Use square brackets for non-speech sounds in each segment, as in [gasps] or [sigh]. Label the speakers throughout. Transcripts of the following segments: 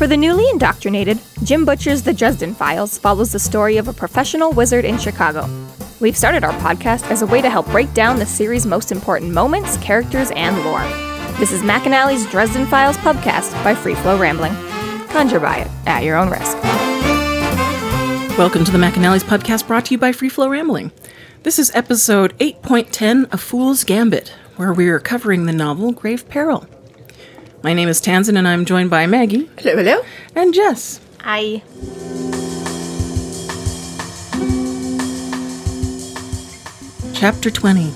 Speaker 1: For the newly indoctrinated, Jim Butcher's The Dresden Files follows the story of a professional wizard in Chicago. We've started our podcast as a way to help break down the series' most important moments, characters, and lore. This is McAnally's Dresden Files podcast by Free Flow Rambling. Conjure by it at your own risk.
Speaker 2: Welcome to the McAnally's podcast brought to you by Free Flow Rambling. This is episode 8.10 of Fool's Gambit, where we are covering the novel Grave Peril. My name is Tanzan, and I'm joined by Maggie.
Speaker 1: Hello, hello.
Speaker 2: And Jess.
Speaker 1: Hi.
Speaker 2: Chapter 20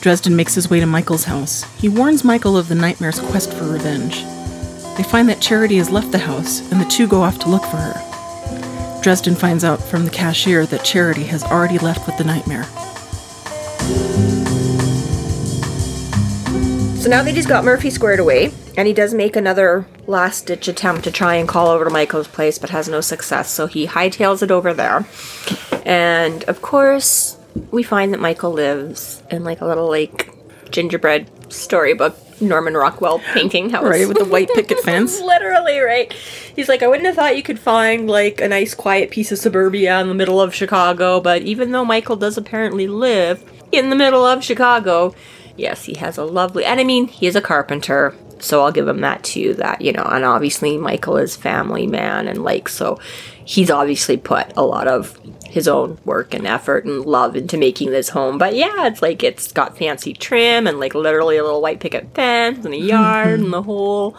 Speaker 2: Dresden makes his way to Michael's house. He warns Michael of the nightmare's quest for revenge. They find that Charity has left the house, and the two go off to look for her. Dresden finds out from the cashier that Charity has already left with the nightmare.
Speaker 3: So now that he's got Murphy squared away, and he does make another last ditch attempt to try and call over to Michael's place, but has no success. So he hightails it over there. And of course, we find that Michael lives in like a little like gingerbread storybook Norman Rockwell painting house.
Speaker 2: Right, with the white [laughs] picket fence.
Speaker 3: Literally, right? He's like, I wouldn't have thought you could find like a nice quiet piece of suburbia in the middle of Chicago, but even though Michael does apparently live in the middle of Chicago, yes, he has a lovely and I mean, he is a carpenter, so I'll give him that too, that, you know, and obviously Michael is family man and like so he's obviously put a lot of his own work and effort and love into making this home. But yeah, it's like it's got fancy trim and like literally a little white picket fence and a [laughs] yard and the whole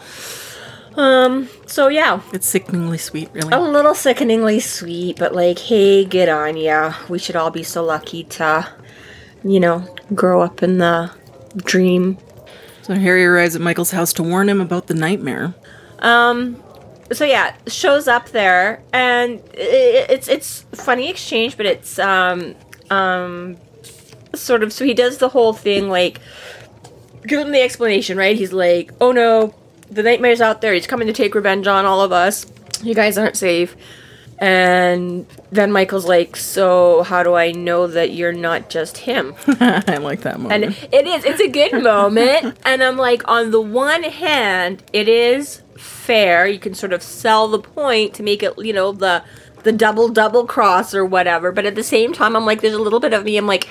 Speaker 3: um so yeah,
Speaker 2: It's sickeningly sweet, really.
Speaker 3: a little sickeningly sweet, but like, hey, get on yeah. We should all be so lucky to, you know, grow up in the dream.
Speaker 2: So Harry arrives at Michael's house to warn him about the nightmare.
Speaker 3: Um, so yeah, shows up there, and i it's it's funny exchange, but it's um um sort of so he does the whole thing like give him the explanation, right? He's like, oh no, the nightmare's out there. He's coming to take revenge on all of us. You guys aren't safe. And then Michael's like, so how do I know that you're not just him? [laughs]
Speaker 2: I like that moment.
Speaker 3: And it is. It's a good moment. [laughs] and I'm like, on the one hand, it is fair. You can sort of sell the point to make it, you know, the the double double cross or whatever. But at the same time, I'm like, there's a little bit of me. I'm like,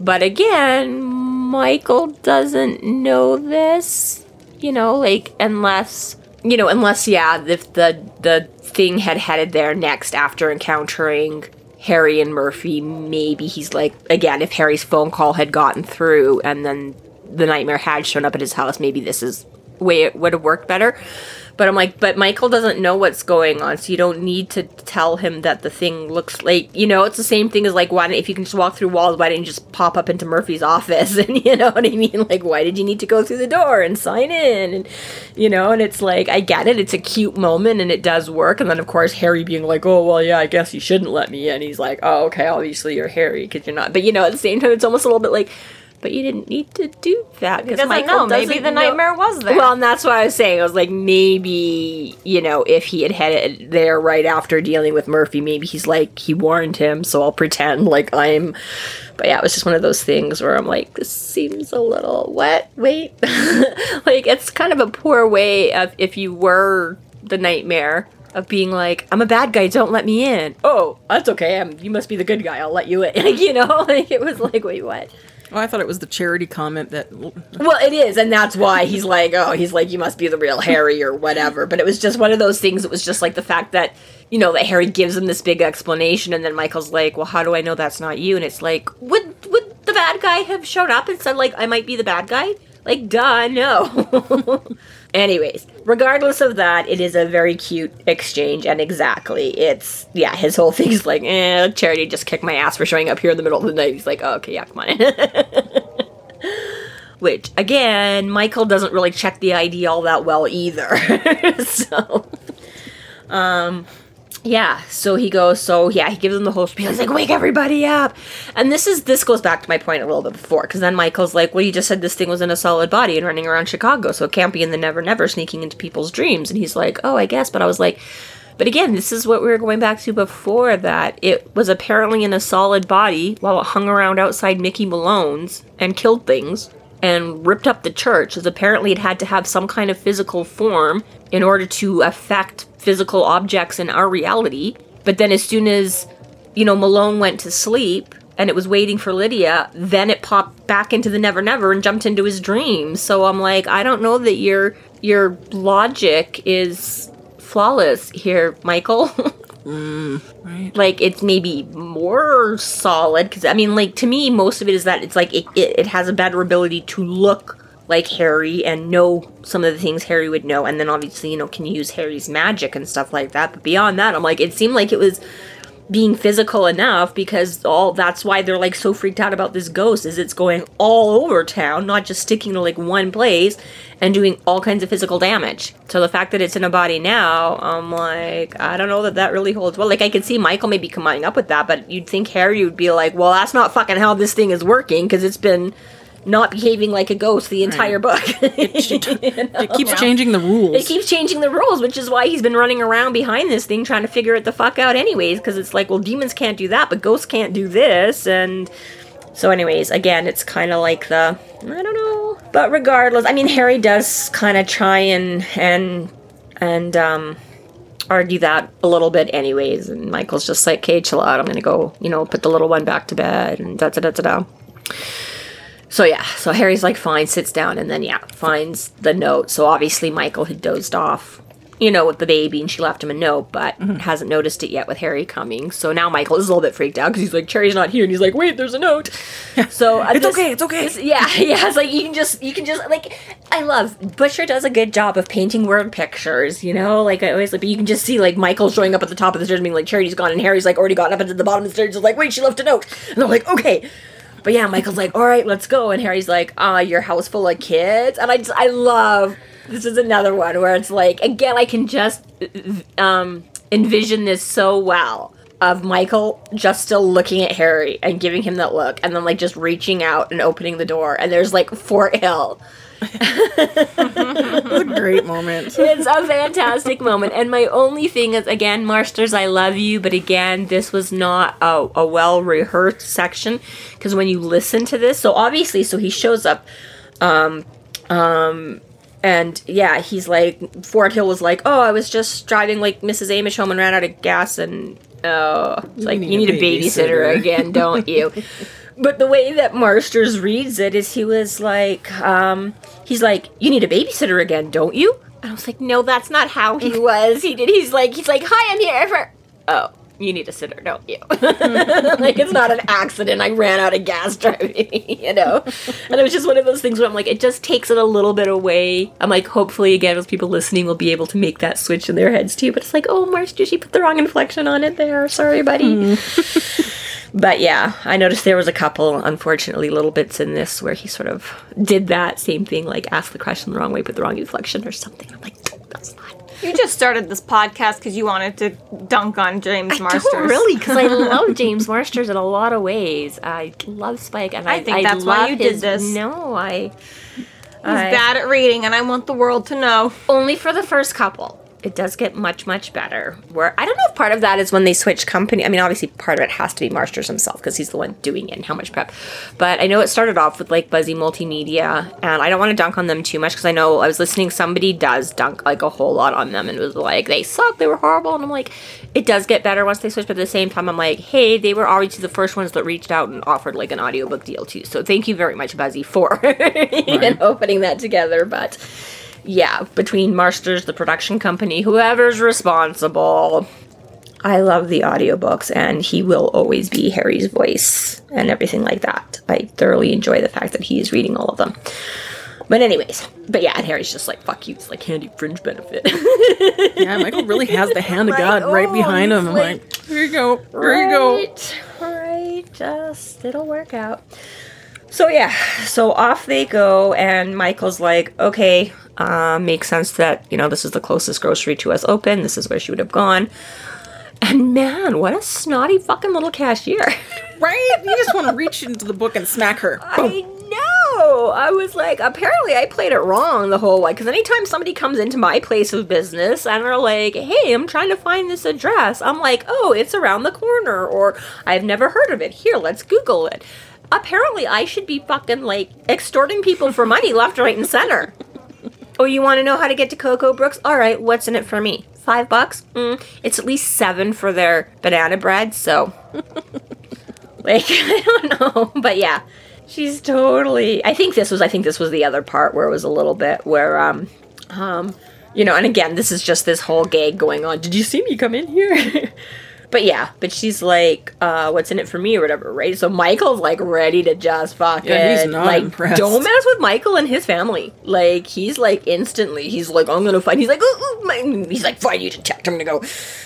Speaker 3: but again, Michael doesn't know this. You know, like unless you know, unless yeah, if the the thing had headed there next after encountering Harry and Murphy, maybe he's like again, if Harry's phone call had gotten through and then the nightmare had shown up at his house, maybe this is way it would have worked better. But I'm like, but Michael doesn't know what's going on, so you don't need to tell him that the thing looks like you know, it's the same thing as like why if you can just walk through walls, why didn't you just pop up into Murphy's [laughs] office and you know what I mean? Like why did you need to go through the door and sign in and you know, and it's like I get it, it's a cute moment and it does work, and then of course Harry being like, oh well, yeah, I guess you shouldn't let me in. He's like, oh okay, obviously you're Harry because you're not, but you know, at the same time, it's almost a little bit like. But you didn't need to do that because Michael
Speaker 1: know. Maybe the
Speaker 3: know-
Speaker 1: nightmare was there.
Speaker 3: Well, and that's what I was saying. I was like, maybe you know, if he had headed there right after dealing with Murphy, maybe he's like he warned him. So I'll pretend like I'm. But yeah, it was just one of those things where I'm like, this seems a little what? Wait, [laughs] like it's kind of a poor way of if you were the nightmare of being like, I'm a bad guy, don't let me in. Oh, that's okay. I'm, you must be the good guy. I'll let you in. Like, [laughs] you know, [laughs] like it was like, wait, what?
Speaker 2: Oh, I thought it was the charity comment that
Speaker 3: Well, it is, and that's why he's like, oh, he's like, you must be the real Harry or whatever. But it was just one of those things. It was just like the fact that you know that Harry gives him this big explanation, and then Michael's like, well, how do I know that's not you? And it's like, would would the bad guy have shown up and said like, I might be the bad guy? Like, duh, no. [laughs] Anyways, regardless of that, it is a very cute exchange, and exactly, it's yeah, his whole thing's like, eh, Charity just kicked my ass for showing up here in the middle of the night. He's like, oh, okay, yeah, come on. [laughs] Which, again, Michael doesn't really check the ID all that well either. [laughs] so, um, yeah, so he goes, so yeah, he gives them the whole spiel. He's like, wake everybody up. And this is, this goes back to my point a little bit before, because then Michael's like, well, you just said this thing was in a solid body and running around Chicago, so it can't be in the Never Never sneaking into people's dreams. And he's like, oh, I guess, but I was like, but again, this is what we were going back to before that it was apparently in a solid body while it hung around outside Mickey Malone's and killed things. and ripped up the church, as apparently it had to have some kind of physical form in order to affect physical objects in our reality. But then, as soon as, you know, Malone went to sleep and it was waiting for Lydia, then it popped back into the Never Never and jumped into his dreams. So I'm like, I don't know that your your logic is flawless here, Michael. [laughs]
Speaker 2: Mm, right.
Speaker 3: like it's maybe more solid because i mean like to me most of it is that it's like it, it, it has a better ability to look like harry and know some of the things harry would know. And then obviously you know can use harry's magic and stuff like that. But beyond that i'm like it seemed like it was being physical enough because all that's why they're like so freaked out about this ghost is it's going all over town not just sticking to like one place and doing all kinds of physical damage. So the fact that it's in a body now i'm like i don't know that that really holds. Well like i could see michael maybe coming up with that but you'd think harry would be like well that's not fucking how this thing is working because it's been not behaving like a ghost the entire book
Speaker 2: It [laughs] keeps changing the rules.
Speaker 3: it keeps changing the rules, which is why he's been running around behind this thing trying to figure it the fuck out, anyways. Because it's like, well, demons can't do that, but ghosts can't do this, and so, anyways, again, it's kind of like the I don't know, but regardless, I mean, Harry does kind of try and and and um argue that a little bit, anyways, and Michael's just like, "Okay, chill out. I'm gonna go, you know, put the little one back to bed," and da da da da da. So yeah, so Harry's like fine, sits down, and then yeah, finds the note. So obviously Michael had dozed off, you know, with the baby, and she left him a note, but mm-hmm. hasn't noticed it yet with Harry coming. So now Michael is a little bit freaked out because he's like, Cherry's not here, and he's like, wait, there's a note. So uh,
Speaker 2: It's okay, it's okay.
Speaker 3: yeah, [laughs] yeah. It's like you can just, you can just like, I love Butcher does a good job of painting word pictures. You know, like I always like, but you can just see like Michael showing up at the top of the stairs, being like, Charity's gone, and Harry's like already gotten up into the bottom of the stairs, just like, wait, she left a note, and they're like, okay. But yeah, Michael's like, all right, let's go. And Harry's like, uh, your house full of kids. And I just, I love, this is another one where it's like, again, I can just um, envision this so well of Michael just still looking at Harry and giving him that look and then like just reaching out and opening the door. And there's like Forthill.
Speaker 2: It's a great moment. [laughs]
Speaker 3: It's a fantastic moment. And my only thing is, again, Marsters, I love you, but again, this was not a, a well rehearsed section because when you listen to this, so obviously, so he shows up, um, um, and yeah, he's like, Forthill was like, oh, I was just driving like Mrs. Amish home and ran out of gas, and oh, it's like,
Speaker 2: need
Speaker 3: you need a babysitter
Speaker 2: babysitter."
Speaker 3: again, don't you? [laughs] But the way that Marsters reads it is he was like, um, he's like, you need a babysitter again, don't you? And I was like, no, that's not how he [laughs] was. He did. He's like, he's like, hi, I'm here for. Oh, you need a sitter, don't you? Mm-hmm. [laughs] like it's not an accident. I ran out of gas [laughs] driving, you know. And it was just one of those things where I'm like, it just takes it a little bit away. I'm like, hopefully, again, those people listening will be able to make that switch in their heads too. But it's like, oh, Marster, she put the wrong inflection on it there. Sorry, buddy. Mm-hmm. [laughs] But yeah, I noticed there was a couple, unfortunately, little bits in this where he sort of did that same thing, like ask the question the wrong way, put the wrong inflection or something. I'm like, that's not.
Speaker 1: You just started this podcast because you wanted to dunk on James
Speaker 3: I
Speaker 1: Marsters.
Speaker 3: don't really, because I [laughs] love James Marsters in a lot of ways. I love Spike, and I,
Speaker 1: I think that's why you did
Speaker 3: his-
Speaker 1: this.
Speaker 3: No, I.
Speaker 1: He's
Speaker 3: I-
Speaker 1: bad at reading, and I want the world to know.
Speaker 3: only for the first couple. It does get much, much better. Where I don't know if part of that is when they switch company. I mean, obviously, part of it has to be Marsters himself because he's the one doing it and how much prep. But I know it started off with like Buzzy Multimedia, and I don't want to dunk on them too much because I know I was listening. Somebody does dunk like a whole lot on them and was like, they suck, they were horrible, and I'm like, it does get better once they switch. But at the same time, I'm like, hey, they were already the first ones that reached out and offered like an audiobook deal too. So thank you very much, Buzzy, for [laughs] even opening that together. But yeah, between Marsters, the production company, whoever's responsible. I love the audiobooks, and he will always be Harry's voice and everything like that. I thoroughly enjoy the fact that he is reading all of them. But anyways, but yeah, and Harry's just like, fuck you, it's like handy fringe benefit. [laughs]
Speaker 2: Yeah, Michael really has the hand of God
Speaker 3: Like,
Speaker 2: right
Speaker 3: oh,
Speaker 2: behind him. I'm
Speaker 3: he's
Speaker 2: like, here you go, here you go.
Speaker 3: Right, right, just it'll work out. So yeah, so off they go, and Michael's like, okay, uh, makes sense that you know this is the closest grocery to us open. This is where she would have gone. And man, what a snotty fucking little cashier. [laughs]
Speaker 2: Right? You just want to reach into the book and smack her.
Speaker 3: I know. I was like, apparently I played it wrong the whole way. Because anytime somebody comes into my place of business and are like, hey, I'm trying to find this address, I'm like, oh, it's around the corner, or I've never heard of it. Here, let's Google it. Apparently I should be fucking like extorting people for money left, right, and center. Oh, you want to know how to get to Cocoa Brooks? All right, what's in it for me? Five bucks? Mm, it's at least seven for their banana bread, so. [laughs] like, [laughs] I don't know. But yeah, she's totally. I think this was, I think this was the other part where it was a little bit where, um, um, you know, and again, this is just this whole gag going on. Did you see me come in here? [laughs] but yeah, but she's like, uh, what's in it for me or whatever, right? So Michael's like ready to just fucking
Speaker 2: Yeah, he's not
Speaker 3: like
Speaker 2: impressed.
Speaker 3: don't mess with Michael and his family. Like he's like instantly, he's like, I'm gonna fight. He's like, ooh, ooh, my, he's like, fine, you detect. I'm gonna go.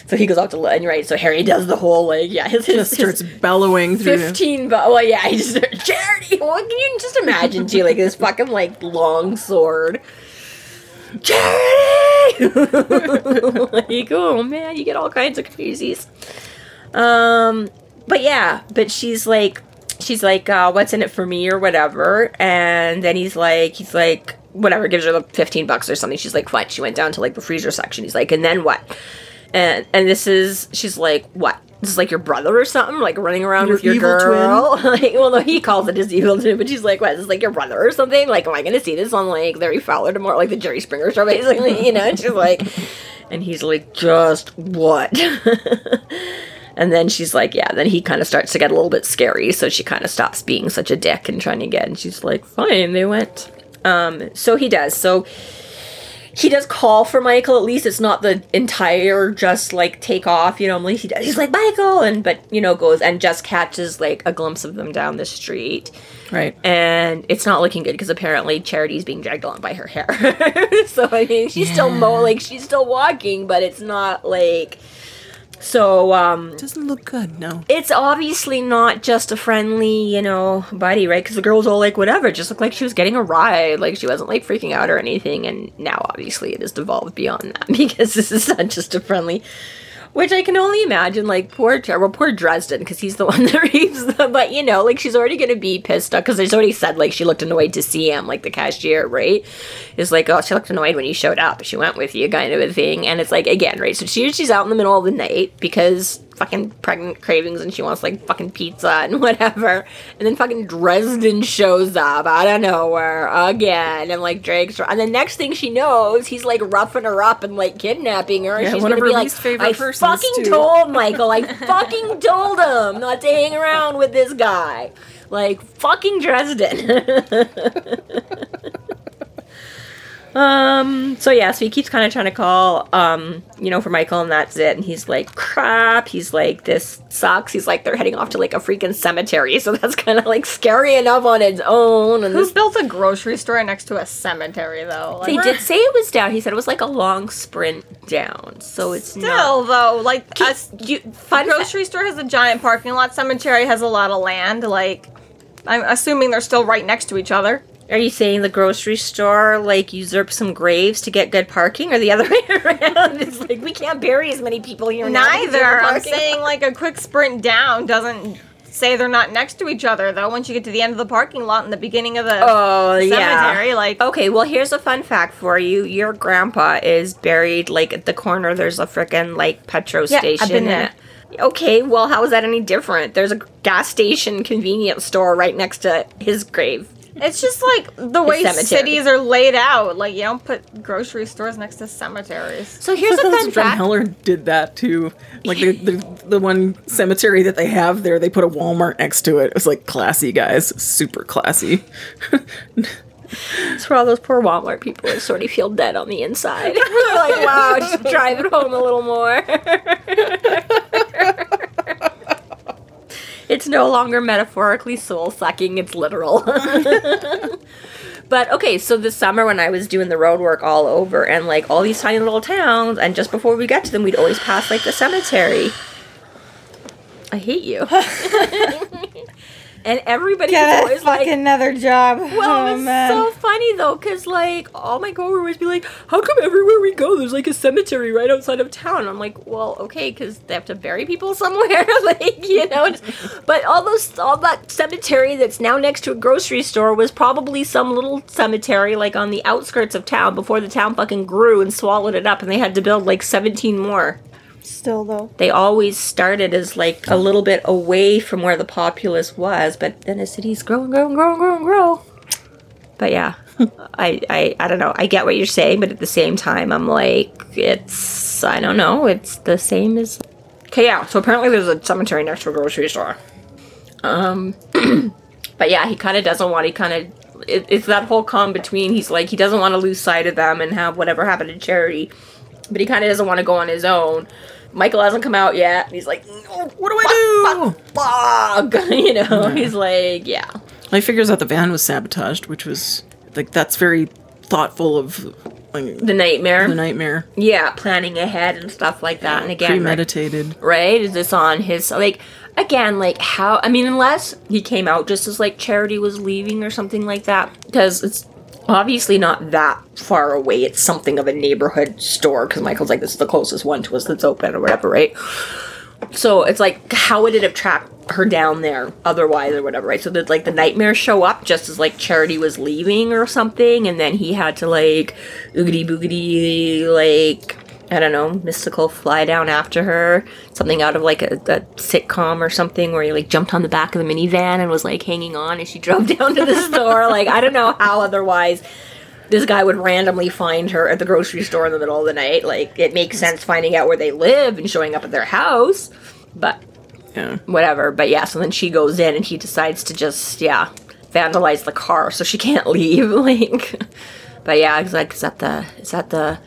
Speaker 3: So he goes off to and right. So Harry does the whole like, yeah, his, his,
Speaker 2: Just starts bellowing through.
Speaker 3: 15 but well yeah [laughs] he just charity well can you just imagine too like this fucking like long sword charity [laughs] like oh man you get all kinds of crazies. Um but yeah but she's like she's like uh what's in it for me or whatever. And then he's like he's like whatever gives her like 15 bucks or something. She's like what? she went down to like the freezer section. He's like and then what? And and this is she's like what is like your brother or something like running around
Speaker 2: Your
Speaker 3: with your girl. [laughs] Like well no he calls it his evil twin but she's like what this like your brother or something? Like am i gonna see this on like larry fowler tomorrow like the jerry springer show basically [laughs] you know? And she's like and he's like just what? [laughs] And then she's like yeah then he kind of starts to get a little bit scary so she kind of stops being such a dick and trying to get and she's like fine they went. Um so he does. So he does call for Michael. At least it's not the entire just like take off. You know, at least he does. He's like Michael, and but you know goes and just catches like a glimpse of them down the street,
Speaker 2: Right.
Speaker 3: and it's not looking good because apparently Charity's being dragged along by her hair. [laughs] so I mean, she's still mo like she's still walking, but it's not like. So um,
Speaker 2: Doesn't look good, no.
Speaker 3: it's obviously not just a friendly, you know, buddy, right? Because the girl was all like, whatever, just looked like she was getting a ride. Like, she wasn't, like, freaking out or anything. And now, obviously, it has devolved beyond that [laughs] because this is not just a friendly. Which I can only imagine, like, poor, well, poor Dresden, because he's the [laughs] one that reads them. But, you know, like, she's already to be pissed off, because there's already said, like, she looked annoyed to see him, like, the cashier, right? Is like, oh, she looked annoyed when you showed up. She went with you, kind of a thing. And it's like, again, right? So she, she's out in the middle of the night because fucking pregnant cravings and she wants like fucking pizza and [laughs] whatever. And then fucking Dresden shows up out of nowhere again and like drags her. And the next thing she knows, he's like roughing her up and like kidnapping her. And
Speaker 2: Yeah,
Speaker 3: she's gonna be like, I fucking
Speaker 2: too."
Speaker 3: told [laughs] Michael, I fucking told him not to hang around with this guy. Like fucking Dresden. [laughs] Um. So yeah. So he keeps kind of trying to call, um, you know, for Michael, and that's it. And he's like, "Crap." He's like, "This sucks." He's like, "They're heading off to like a freaking cemetery." [laughs] So that's kind of like scary enough on its own. And
Speaker 1: Who
Speaker 3: this,
Speaker 1: built a grocery store next to a cemetery, though? Like,
Speaker 3: they did [laughs] say it was down. He said it was like a long sprint down. So it's not.
Speaker 1: Still, though, like us,
Speaker 3: you, fun
Speaker 1: grocery store has a giant parking lot. Cemetery has a lot of land. Like, I'm assuming they're still right next to each other.
Speaker 3: Are you saying the grocery store like usurped some graves to get good parking, or the other [laughs] way around? It's like we can't bury as many people here.
Speaker 1: Neither. I'm saying like a quick sprint down doesn't say they're not next to each other though. Once you get to the end of the parking lot and the beginning of the
Speaker 3: Oh yeah.
Speaker 1: cemetery, like
Speaker 3: Okay, well here's a fun fact for you. Your grandpa is buried like at the corner. There's a frickin' like petrol
Speaker 1: Yeah, I've
Speaker 3: station.
Speaker 1: been
Speaker 3: and- Okay, well how is that any different? There's a gas station convenience store right next to his grave.
Speaker 1: It's just like the way
Speaker 3: cemetery.
Speaker 1: cities are laid out. Like you don't put grocery stores next to cemeteries.
Speaker 3: So here's a [laughs] fun
Speaker 2: Van
Speaker 3: fact.
Speaker 2: Heller did that too. Like the, the the one cemetery that they have there, they put a Walmart next to it. It was like classy, guys, super classy.
Speaker 3: It's for all those poor Walmart people that sort of feel dead on the inside. [laughs] Like, wow, just drive it home a little more. [laughs] it's no longer metaphorically soul sucking, it's literal. [laughs] but okay, so this summer when I was doing the road work all over and like all these tiny little towns, and just before we got to them, we'd always pass like the cemetery. I hate you. [laughs] and everybody was always like,
Speaker 1: another job.
Speaker 3: well,
Speaker 1: Oh,
Speaker 3: it was so funny though, because like all my coworkers be like, "How come everywhere we go, there's like a cemetery right outside of town?" I'm like, "Well, okay, because they have to bury people [laughs] somewhere, [laughs] like you know." [laughs] But all those, all that cemetery that's now next to a grocery store was probably some little cemetery like on the outskirts of town before the town fucking grew and swallowed it up, and they had to build like 17 more.
Speaker 1: Still, though.
Speaker 3: They always started as like a little bit away from where the populace was, but then the city's grow and grow and grow and grow and grow. But yeah, [laughs] I, I I don't know. I get what you're saying, but at the same time, I'm like, it's I don't know. It's the same as. Okay, yeah. So apparently, there's a cemetery next to a grocery store. Um, [clears throat] but yeah, he kind of doesn't want. He kind of it, it's that whole come between. He's like he doesn't want to lose sight of them and have whatever happened to charity, but he kind of doesn't want to go on his own. Michael hasn't come out yet. And he's like, "No,
Speaker 2: What do I do? [laughs]
Speaker 3: you know. He's like, yeah.
Speaker 2: He figures out the van was sabotaged, which was like that's very thoughtful of like,
Speaker 3: The nightmare.
Speaker 2: the nightmare,
Speaker 3: yeah, planning ahead and stuff like that. And again, like,
Speaker 2: premeditated.
Speaker 3: right? Is this on his like again like how I mean unless he came out just as like Charity was leaving or something like that because it's obviously not that far away. It's something of a neighborhood store because Michael's like this is the closest one to us that's open or whatever, right? So it's like how would it have tracked her down there otherwise or whatever, right? So did like the nightmare show up just as like Charity was leaving or something, and then he had to like oogity boogity like I don't know, mystical fly down after her. Something out of like a, a sitcom or something where he like jumped on the back of the minivan and was like hanging on as she [laughs] drove down to the store. Like I don't know how otherwise this guy would randomly find her at the grocery store in the middle of the night. Like it makes sense finding out where they live and showing up at their house. But
Speaker 2: Yeah.
Speaker 3: whatever. But yeah, so then she goes in and he decides to just yeah vandalize the car so she can't [laughs] leave. like, but yeah, it's like is that the is that the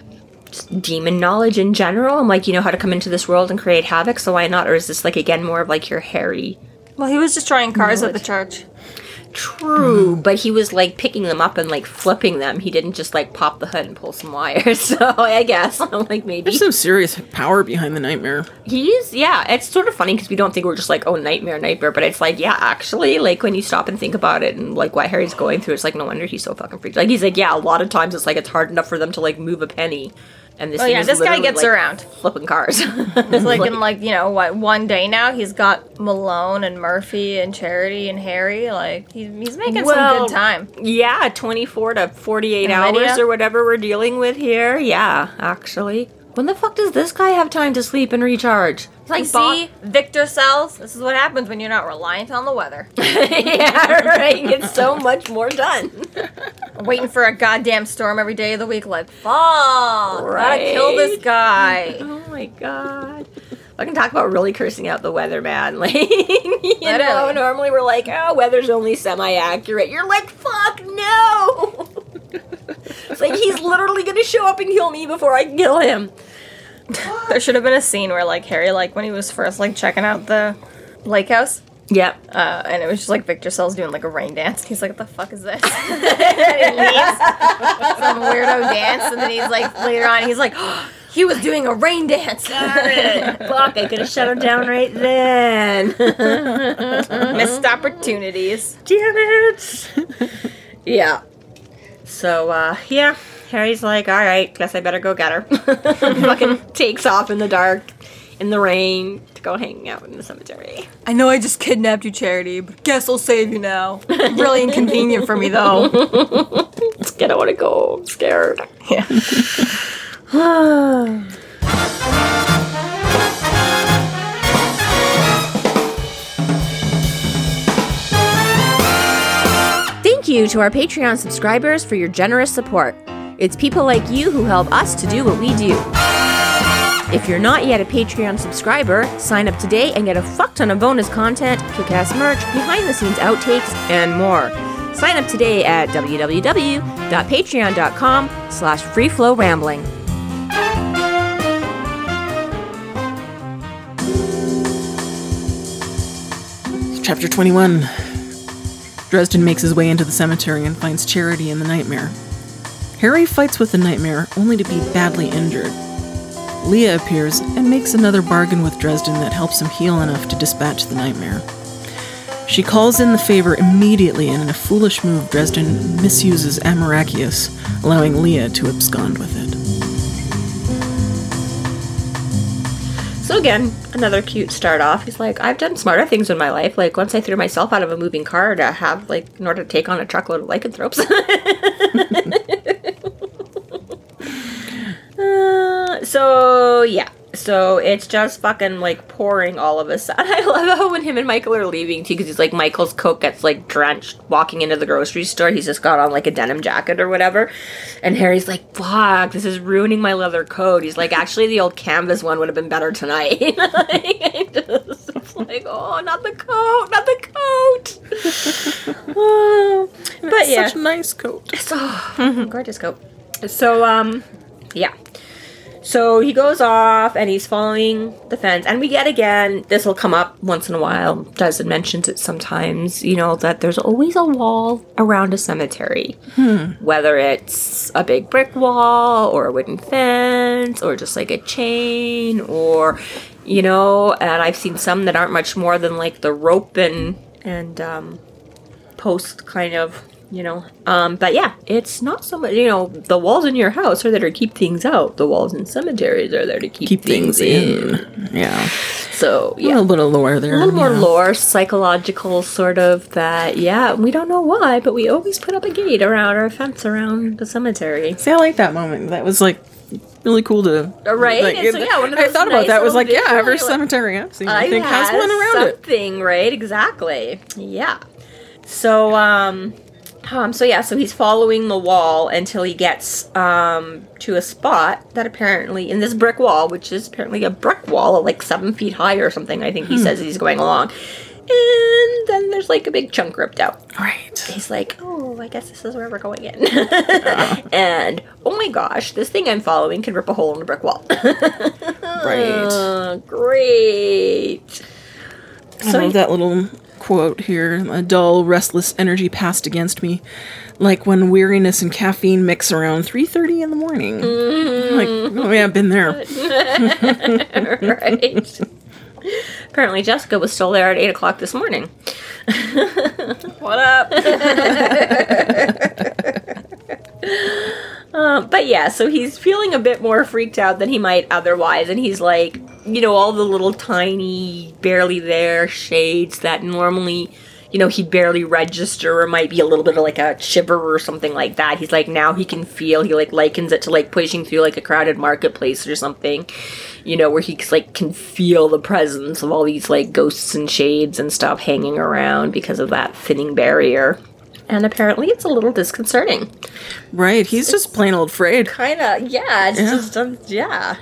Speaker 3: demon knowledge in general? I'm like, you know how to come into this world and create havoc, so why not? Or is this like again more of like your Harry?
Speaker 1: Well, he was destroying cars at the church.
Speaker 3: True, but he was like picking them up and like flipping them. He didn't just like pop the hood and pull some wires. [laughs] So I guess [laughs] I'm like maybe
Speaker 2: There's some serious power behind the nightmare.
Speaker 3: He's yeah, it's sort of funny because we don't think we're just like oh nightmare nightmare, but it's like yeah, actually like when you stop and think about it and like what Harry's going through, it's like no wonder he's so fucking freaked. Like he's like yeah, a lot of times it's like it's hard enough for them to like move a penny, and this
Speaker 1: Oh yeah, this guy gets
Speaker 3: like,
Speaker 1: around.
Speaker 3: flipping cars. [laughs]
Speaker 1: It's like in [laughs] like you know what one day now he's got Malone and Murphy and Charity and Harry. Like he, he's making some good time.
Speaker 3: yeah, twenty four to forty eight hours or whatever we're dealing with here. Yeah, actually. When the fuck does this guy have time to sleep and recharge? It's like
Speaker 1: You see, Victor Sells. This is what happens when you're not reliant on the weather. [laughs]
Speaker 3: yeah, right. Get so much more done. [laughs]
Speaker 1: Waiting for a goddamn storm every day of the week. Like, fuck, gotta kill this guy. [laughs]
Speaker 3: Oh my god. I can talk about really cursing out the weather, man. Like, you know, normally we're like, oh, weather's only semi accurate. You're like, fuck, no! It's like he's literally gonna show up and kill me before I can kill him. [laughs]
Speaker 1: There should have been a scene where like Harry, like when he was first like checking out the lake house.
Speaker 3: Yep.
Speaker 1: Uh, and it was just like Victor Sells doing like a rain dance. He's like, "What the fuck is this?" [laughs] [laughs] and he leaves some weirdo dance, and then he's like, later on, he's like, [gasps] "He was doing a rain dance."
Speaker 3: Fuck, I could have shut him down right then.
Speaker 1: Missed opportunities.
Speaker 3: Damn it. yeah. So, uh, yeah. Harry's like, all right, guess I better go get her. [laughs] Fucking takes off in the dark, in the rain, to go hang out in the cemetery.
Speaker 1: I know I just kidnapped you, Charity, but guess I'll save you now. really inconvenient for me though.
Speaker 3: I don't want to go. I'm scared.
Speaker 1: Yeah. [sighs] [laughs]
Speaker 3: Thank you to our Patreon subscribers for your generous support. It's people like you who help us to do what we do. If you're not yet a Patreon subscriber, sign up today and get a fuck ton of bonus content, kick-ass merch, behind-the-scenes outtakes, and more. Sign up today at www.patreon.com slash freeflowrambling.
Speaker 2: Chapter 21 Dresden makes his way into the cemetery and finds Charity in the nightmare. Harry fights with the nightmare only to be badly injured. Lea appears and makes another bargain with Dresden that helps him heal enough to dispatch the nightmare. She calls in the favor immediately, and in a foolish move, Dresden misuses Amoracchius, allowing Lea to abscond with it.
Speaker 3: So again, another cute start off. He's like, I've done smarter things in my life. Like once I threw myself out of a moving car to have like in order to take on a truckload of lycanthropes. [laughs] [laughs] uh, so yeah. So it's just fucking like pouring all of a sudden. [laughs] I love how when him and Michael are leaving too, because he's like Michael's coat gets like drenched walking into the grocery store. He's just got on like a denim jacket or whatever, and Harry's like, "Fuck, this is ruining my leather coat." He's like, "Actually, the old canvas one would have been better tonight." [laughs] like, just, it's like, oh, not the coat, not the coat. Oh, [laughs] [sighs] but yeah,
Speaker 2: Such a nice coat.
Speaker 3: so gorgeous coat. So um, yeah. So he goes off and he's following the fence, and we get again. This will come up once in a while. Doesn't mentions it sometimes. You know that there's always a wall around a cemetery, whether it's a big brick wall or a wooden fence or just like a chain or, you know. And I've seen some that aren't much more than like the rope and and um, post kind of you know um but yeah it's not so much you know the walls in your house are there to keep things out the walls in cemeteries are there to keep,
Speaker 2: Keep things in. Yeah.
Speaker 3: so yeah A
Speaker 2: little bit lore there.
Speaker 3: a little more
Speaker 2: yeah.
Speaker 3: lore psychological sort of that yeah we don't know why but we always put up a gate around our fence around the cemetery
Speaker 2: See, I like that moment. That was like really cool to.
Speaker 3: Uh, right?
Speaker 2: Like,
Speaker 3: so, yeah, one of
Speaker 2: I
Speaker 3: those
Speaker 2: thought about
Speaker 3: nice
Speaker 2: that. Was like, yeah, every cemetery I've seen, I
Speaker 3: Uh,
Speaker 2: think has one around it.
Speaker 3: something, right? Exactly. Yeah. So, um, um, so yeah, so he's following the wall until he gets um to a spot that apparently in this brick wall, which is apparently a brick wall of like seven feet high or something. I
Speaker 2: Hmm.
Speaker 3: think he says he's going along, and then there's like a big chunk ripped out
Speaker 2: Right.
Speaker 3: he's like, oh, I guess this is where we're going in. [laughs] [laughs] and oh my gosh, this thing I'm following can rip a hole in the brick wall. [laughs]
Speaker 2: Right.
Speaker 3: Uh, great.
Speaker 2: I
Speaker 3: So
Speaker 2: love that little quote here. A dull, restless energy passed against me, like when weariness and caffeine mix around 3.30 in the morning. Like, oh yeah, I've been there. [laughs]
Speaker 3: right. Apparently, Jessica was still there at eight o'clock this morning. [laughs]
Speaker 1: What up?
Speaker 3: Um, [laughs] but yeah, so he's feeling a bit more freaked out than he might otherwise, and he's like, you know, all the little tiny, barely there shades that normally, you know, he'd barely register or might be a little bit of like a shiver or something like that. He's like, now he can feel, he like likens it to like pushing through like a crowded marketplace or something, you know, where he like can feel the presence of all these like ghosts and shades and stuff hanging around because of that thinning barrier. And apparently it's a little disconcerting.
Speaker 2: Right, he's just plain old afraid.
Speaker 3: Kind of, yeah. It's
Speaker 2: Yeah.
Speaker 3: just, um, yeah.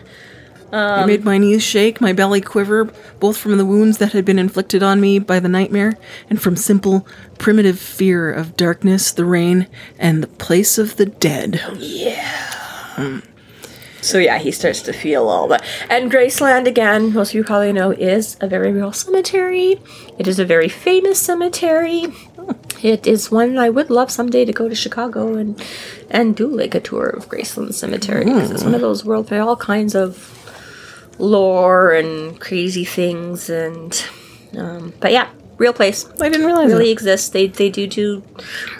Speaker 2: It um, made my knees shake, my belly quiver, both from the wounds that had been inflicted on me by the nightmare, and from simple, primitive fear of darkness, the rain, and the place of the dead. Yeah.
Speaker 3: So yeah, he starts to feel all that. And Graceland, again, most of you probably know, is a very real cemetery. It is a very famous cemetery. It is one I would love someday to go to Chicago and and do like a tour of Graceland Cemetery because it's one of those world where all kinds of lore and crazy things and um, but yeah, real place.
Speaker 2: I didn't realize
Speaker 3: really exist. They they do do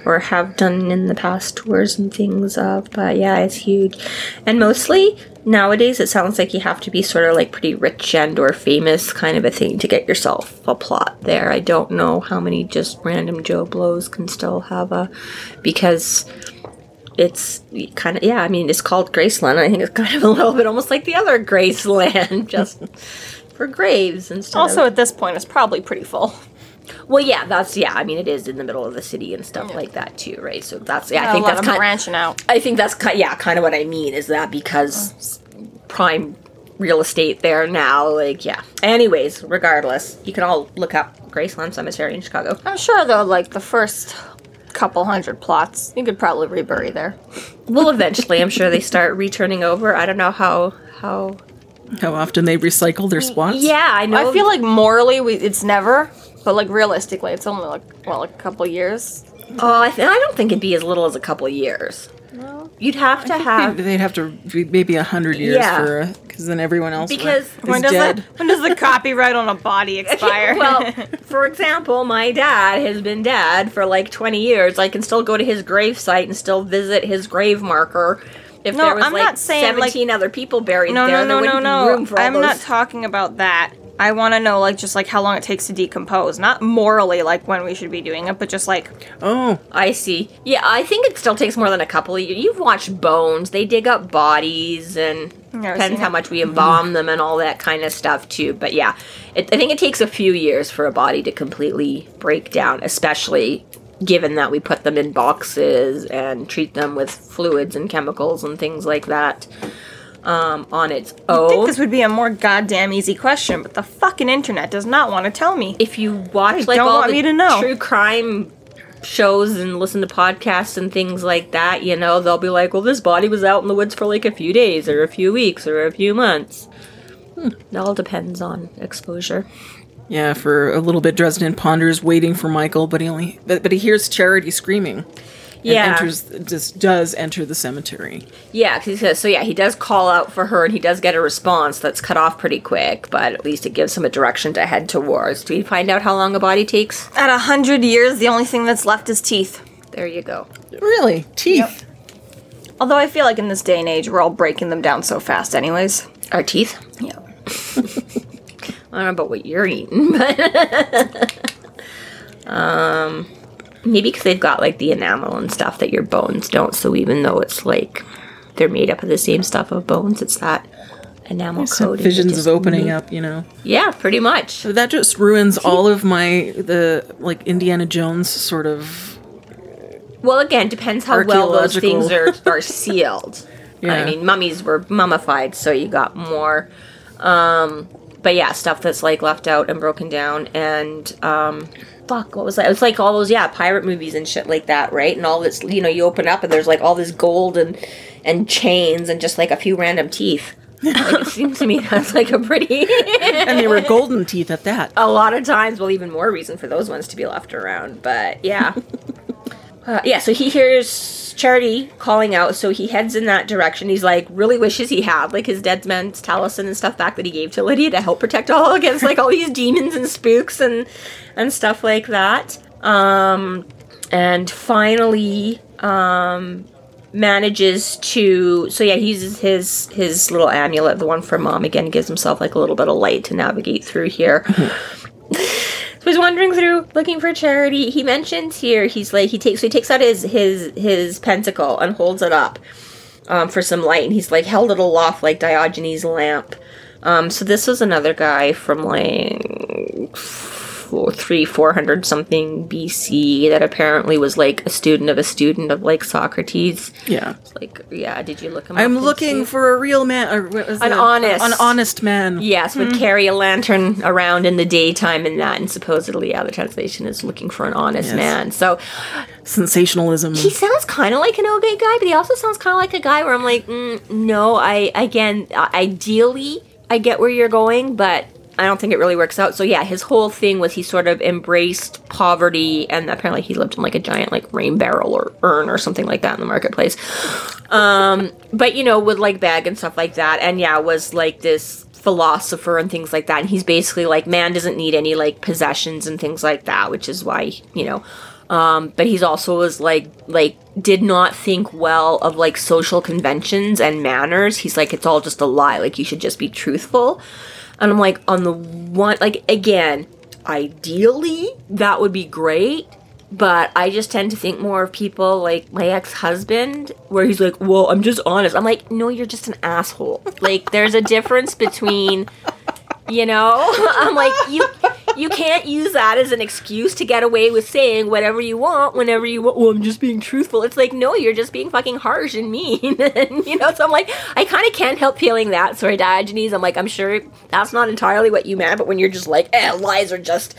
Speaker 3: or have done in the past tours and things of, but yeah, it's huge. And mostly nowadays it sounds like you have to be sort of like pretty rich and or famous kind of a thing to get yourself a plot there. I don't know how many just random Joe Blows can still have a because it's kind of yeah, I mean it's called Graceland. I think it's kind of a little bit almost like the other Graceland [laughs] just for graves and stuff.
Speaker 1: also, at this point, it's probably pretty full.
Speaker 3: Well, yeah, that's yeah. I mean, it is in the middle of the city and stuff like that too, right? So that's yeah. I think that's
Speaker 1: of
Speaker 3: kind.
Speaker 1: branching out.
Speaker 3: I think that's kind. Yeah, kind of what I mean is that because mm. prime real estate there now, like yeah. Anyways, regardless, you can all look up Graceland Cemetery in Chicago.
Speaker 1: I'm sure though, like the first couple hundred plots, you could probably rebury there.
Speaker 3: Well, eventually, I'm sure they start returning over. I don't know how how.
Speaker 2: How often they recycle their spots?
Speaker 3: Yeah, I know.
Speaker 1: I feel like morally, we, it's never, but like realistically, it's only like well, like a couple years.
Speaker 3: Oh, I, th- I don't think it'd be as little as a couple of years. You'd have to have
Speaker 2: They'd have to be maybe a hundred years
Speaker 3: Yeah.
Speaker 2: for because then everyone else
Speaker 3: Because-
Speaker 2: is
Speaker 1: When does
Speaker 2: dead.
Speaker 1: the when does the [laughs] copyright on a body [laughs] expire?
Speaker 3: well, [laughs] for example, my dad has been dead for like 20 years. I can still go to his grave site and still visit his grave marker. If
Speaker 1: No,
Speaker 3: there was
Speaker 1: I'm
Speaker 3: like
Speaker 1: not saying, like-
Speaker 3: 17 other people buried
Speaker 1: no,
Speaker 3: there,
Speaker 1: no, no,
Speaker 3: there
Speaker 1: no,
Speaker 3: wouldn't
Speaker 1: no.
Speaker 3: be room for all
Speaker 1: I'm
Speaker 3: those.
Speaker 1: not talking about that. I want to know like just like how long it takes to decompose, not morally like when we should be doing it, but just like
Speaker 2: Oh,
Speaker 3: I see. Yeah, I think it still takes more than a couple of years. You've watched Bones. They dig up bodies and
Speaker 1: Never
Speaker 3: Depends how much we embalm them and all that kind of stuff too. But yeah, it, I think it takes a few years for a body to completely break down, especially given that we put them in boxes and treat them with fluids and chemicals and things like that um, on its own.
Speaker 1: I think this would be a more goddamn easy question, but the fucking internet does not want to tell me.
Speaker 3: if you watch like
Speaker 1: don't
Speaker 3: all
Speaker 1: want
Speaker 3: the
Speaker 1: me to know.
Speaker 3: true crime shows and listen to podcasts and things like that, you know, they'll be like, "Well, this body was out in the woods for like a few days or a few weeks or a few months." Hmm. It all depends on exposure.
Speaker 2: Yeah, for a little bit, Dresden ponders, waiting for Michael, but he only but, but he hears Charity screaming. And
Speaker 3: Yeah.
Speaker 2: enters just does enter the cemetery.
Speaker 3: Yeah, 'cause he says so. Yeah, he does call out for her, and he does get a response that's cut off pretty quick. But at least it gives him a direction to head towards. Do we find out how long a body takes?
Speaker 1: At a hundred years, the only thing that's left is teeth.
Speaker 3: There you go.
Speaker 2: Really, teeth. Yep.
Speaker 1: Although I feel like in this day and age, we're all breaking them down so fast, anyways.
Speaker 3: Our teeth.
Speaker 1: Yeah. [laughs]
Speaker 3: I don't know about what you're eating, but [laughs] um, maybe because they've got like the enamel and stuff that your bones don't. So even though it's like they're made up of the same stuff of bones, it's that enamel
Speaker 2: Some
Speaker 3: coating.
Speaker 2: visions of opening up, you know.
Speaker 3: Yeah, pretty much.
Speaker 2: So that just ruins all of my the like Indiana Jones sort of.
Speaker 3: Well, again, depends how well those things are, [laughs] are sealed.
Speaker 2: yeah.
Speaker 3: I mean, mummies were mummified, so you got more. Um, but yeah, stuff that's like left out and broken down, and um, fuck, what was that? It's like all those yeah pirate movies and shit like that, right? And all this, you know, you open up and there's like all this gold and and chains and just like a few random teeth. like, it seems to me [laughs] that's like a pretty [laughs]
Speaker 2: And they were golden teeth at that.
Speaker 3: a lot of times, well, even more reason for those ones to be left around. But yeah. [laughs] uh, yeah, so he hears Charity calling out, so he heads in that direction. He's like, really wishes he had, like, his dead man's talisman and stuff back that he gave to Lydia to help protect all against, like, all these demons and spooks and, and stuff like that. Um, and finally, um, manages to so yeah he uses his his little amulet the one for mom again gives himself like a little bit of light to navigate through here. [laughs] [laughs] So he's wandering through looking for charity. He mentions here he's like he takes so he takes out his his his pentacle and holds it up um, for some light and he's like held it aloft like diogenes lamp. Um, so this was another guy from like four, three, four hundred something BC that apparently was like a student of a student of like Socrates.
Speaker 2: Yeah.
Speaker 3: It's like, yeah, did you look him up? I'm
Speaker 2: looking
Speaker 3: see?
Speaker 2: for a real man. Or what was
Speaker 3: An
Speaker 2: it?
Speaker 3: honest.
Speaker 2: An honest man.
Speaker 3: Yes, would carry a lantern around in the daytime and that, and supposedly, yeah, the translation is looking for an honest
Speaker 2: Yes.
Speaker 3: man. So
Speaker 2: Sensationalism.
Speaker 3: he sounds kind of like an okay guy, but he also sounds kind of like a guy where I'm like, mm, no, I again, ideally, I get where you're going, but I don't think it really works out. So yeah, his whole thing was he sort of embraced poverty, and apparently he lived in like a giant like rain barrel or urn or something like that in the marketplace. Um, but you know, with like bag and stuff like that, and yeah, was like this philosopher and things like that. And he's basically like, man doesn't need any like possessions and things like that, which is why you know. Um, but he's also was like like did not think well of like social conventions and manners. He's like, it's all just a lie. Like you should just be truthful. And I'm like, on the one, like again, ideally that would be great. But I just tend to think more of people like my ex husband, where he's like, Well, I'm just honest. I'm like, No, you're just an asshole. Like, there's a difference between, you know? [laughs] I'm like, You you can't use that as an excuse to get away with saying whatever you want whenever you want. Well, I'm just being truthful. It's like, no, you're just being fucking harsh and mean. [laughs] and, you know, so I'm like, I kind of can't help feeling that. Sorry, Diogenes. I'm like, I'm sure that's not entirely what you meant, but when you're just like, eh, lies are just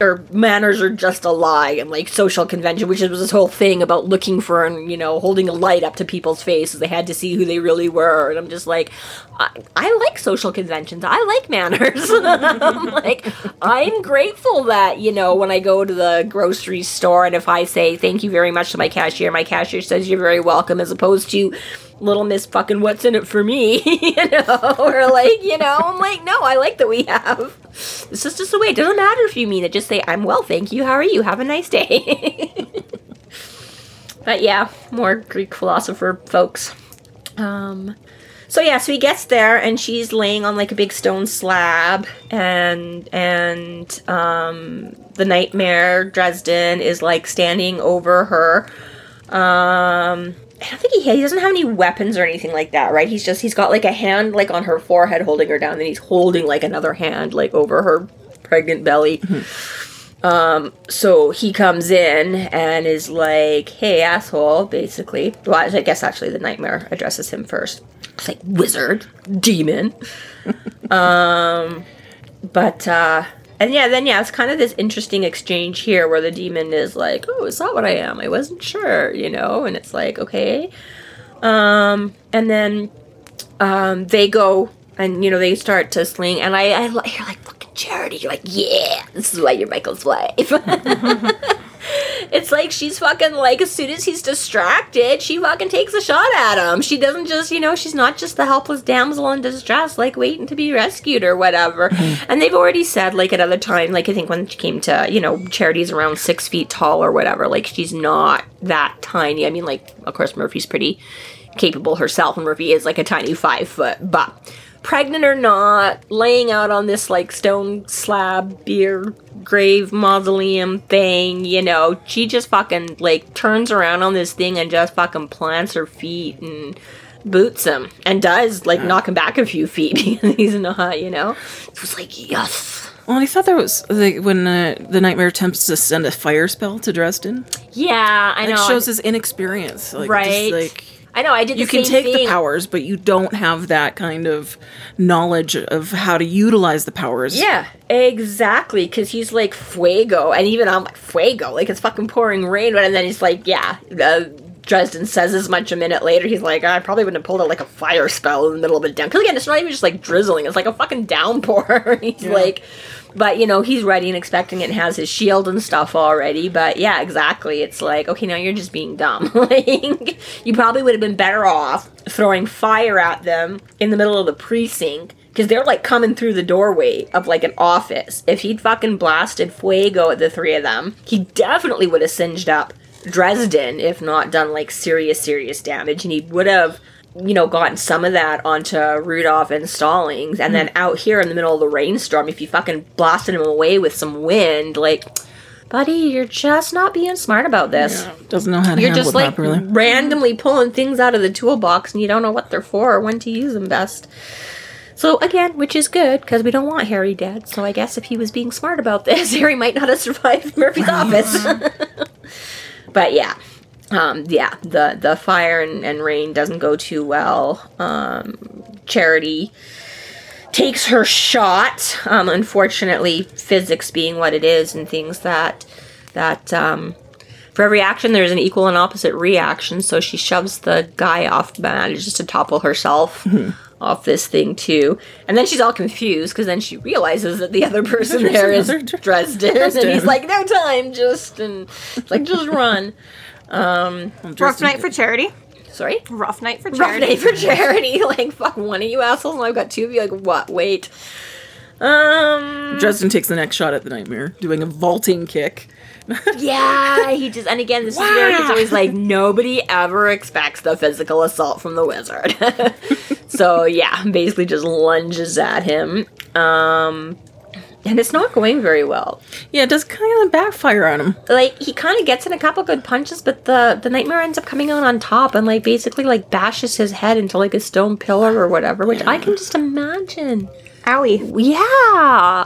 Speaker 3: or manners are just a lie and like social convention which was this whole thing about looking for and you know holding a light up to people's faces. They had to see who they really were and i'm just like i, I like social conventions. I like manners. [laughs] I'm like i'm grateful that you know when i go to the grocery store and if i say thank you very much to my cashier my cashier says you're very welcome as opposed to little miss fucking what's in it for me [laughs] you know? Or like you know? I'm like no i like that we have this is just the way it doesn't matter if you mean it. Just say i'm well thank you. How are you? Have a nice day. [laughs] But yeah more greek philosopher folks. Um so yeah so he gets there and she's laying on like a big stone slab and and um the nightmare dresden is like standing over her. Um I don't think he he doesn't have any weapons or anything like that, right? He's just he's got like a hand like on her forehead holding her down, then he's holding like another hand like over her pregnant belly. Um, so he comes in and is like, "Hey, asshole!" Basically, well, I guess actually the nightmare addresses him first. It's like wizard, demon. [laughs] um, but uh, and yeah, then yeah, it's kind of this interesting exchange here where the demon is like, "Oh, it's not what I am? I wasn't sure," you know, and it's like, okay. Um, and then um, they go and you know they start to sling, and I, I you're like charity. You're like, yeah, this is why you're Michael's wife. [laughs] it's like she's fucking like as soon as he's distracted, she fucking takes a shot at him. She doesn't just you know she's not just the helpless damsel in distress like waiting to be rescued or whatever. [laughs] and they've already said like at other time, like I think when she came to you know charity's around six feet tall or whatever, like she's not that tiny. I mean like of course Murphy's pretty capable herself, and Murphy is like a tiny five foot, but pregnant or not, laying out on this like stone slab bier grave mausoleum thing, you know, she just fucking like turns around on this thing and just fucking plants her feet and boots him and does like knock him back a few feet because [laughs] he's not, you know. It was like yes.
Speaker 2: Well, I thought there was like when uh, the nightmare attempts to send a fire spell to Dresden.
Speaker 3: Yeah, I know.
Speaker 2: It shows his inexperience. Like,
Speaker 3: Right.
Speaker 2: Just, like
Speaker 3: I know. I did.
Speaker 2: You can take
Speaker 3: thing.
Speaker 2: the powers, but you don't have that kind of knowledge of how to utilize the powers.
Speaker 3: Yeah, exactly. Because he's like fuego, and even I'm like fuego, like it's fucking pouring rain. And then he's like, yeah. Uh, Dresden says as much a minute later. He's like, I probably wouldn't have pulled out like a fire spell in the middle of a down. Because again, it's not even just like drizzling; it's like a fucking downpour. [laughs] he's like, but you know, he's ready and expecting it, and has his shield and stuff already. But yeah, exactly. It's like, okay, now you're just being dumb. [laughs] like, you probably would have been better off throwing fire at them in the middle of the precinct because they're like coming through the doorway of like an office. If he'd fucking blasted fuego at the three of them, he definitely would have singed up Dresden, if not done like serious, serious damage, and he would have. You know, gotten some of that onto Rudolph and Stallings, and hmm. then out here in the middle of the rainstorm, if you fucking blasted him away with some wind, like, buddy, you're just not being smart about this.
Speaker 2: Doesn't know how to
Speaker 3: You're
Speaker 2: handle
Speaker 3: just like
Speaker 2: properly.
Speaker 3: randomly pulling things out of the toolbox and you don't know what they're for or when to use them best. So again, which is good because we don't want Harry dead. So I guess if he was being smart about this, [laughs] Harry might not have survived Murphy's [laughs] office. [laughs] but yeah, um, yeah, the the fire and, and rain doesn't go too well. Um, Charity takes her shot. Um, unfortunately, physics being what it is, and things that that um, for every action there's an equal and opposite reaction. So she shoves the guy off, manages to topple herself off this thing too, and then she's all confused because then she realizes that the other [laughs] person there is
Speaker 2: another
Speaker 3: Dresden, and he's like, "No time, just and it's like just run." [laughs]
Speaker 1: Rough night for charity.
Speaker 3: Sorry.
Speaker 1: Rough night for charity.
Speaker 3: Rough
Speaker 1: charity.
Speaker 3: day for charity. [laughs] [laughs] Like, fuck one of you assholes, and I've got two of you. Like, what? Wait. Um.
Speaker 2: Dresden takes the next shot at the nightmare, doing a vaulting kick. [laughs]
Speaker 3: Yeah, he just. And again, this is where it's always like nobody ever expects the physical assault from the wizard. so yeah, basically just lunges at him. Um. And it's not going very well.
Speaker 2: Yeah, it does kind of backfire on him.
Speaker 3: Like he kind of gets in a couple good punches, but the the nightmare ends up coming out on top and like basically like bashes his head into like a stone pillar or whatever, which I can just imagine.
Speaker 1: Owie.
Speaker 3: Yeah,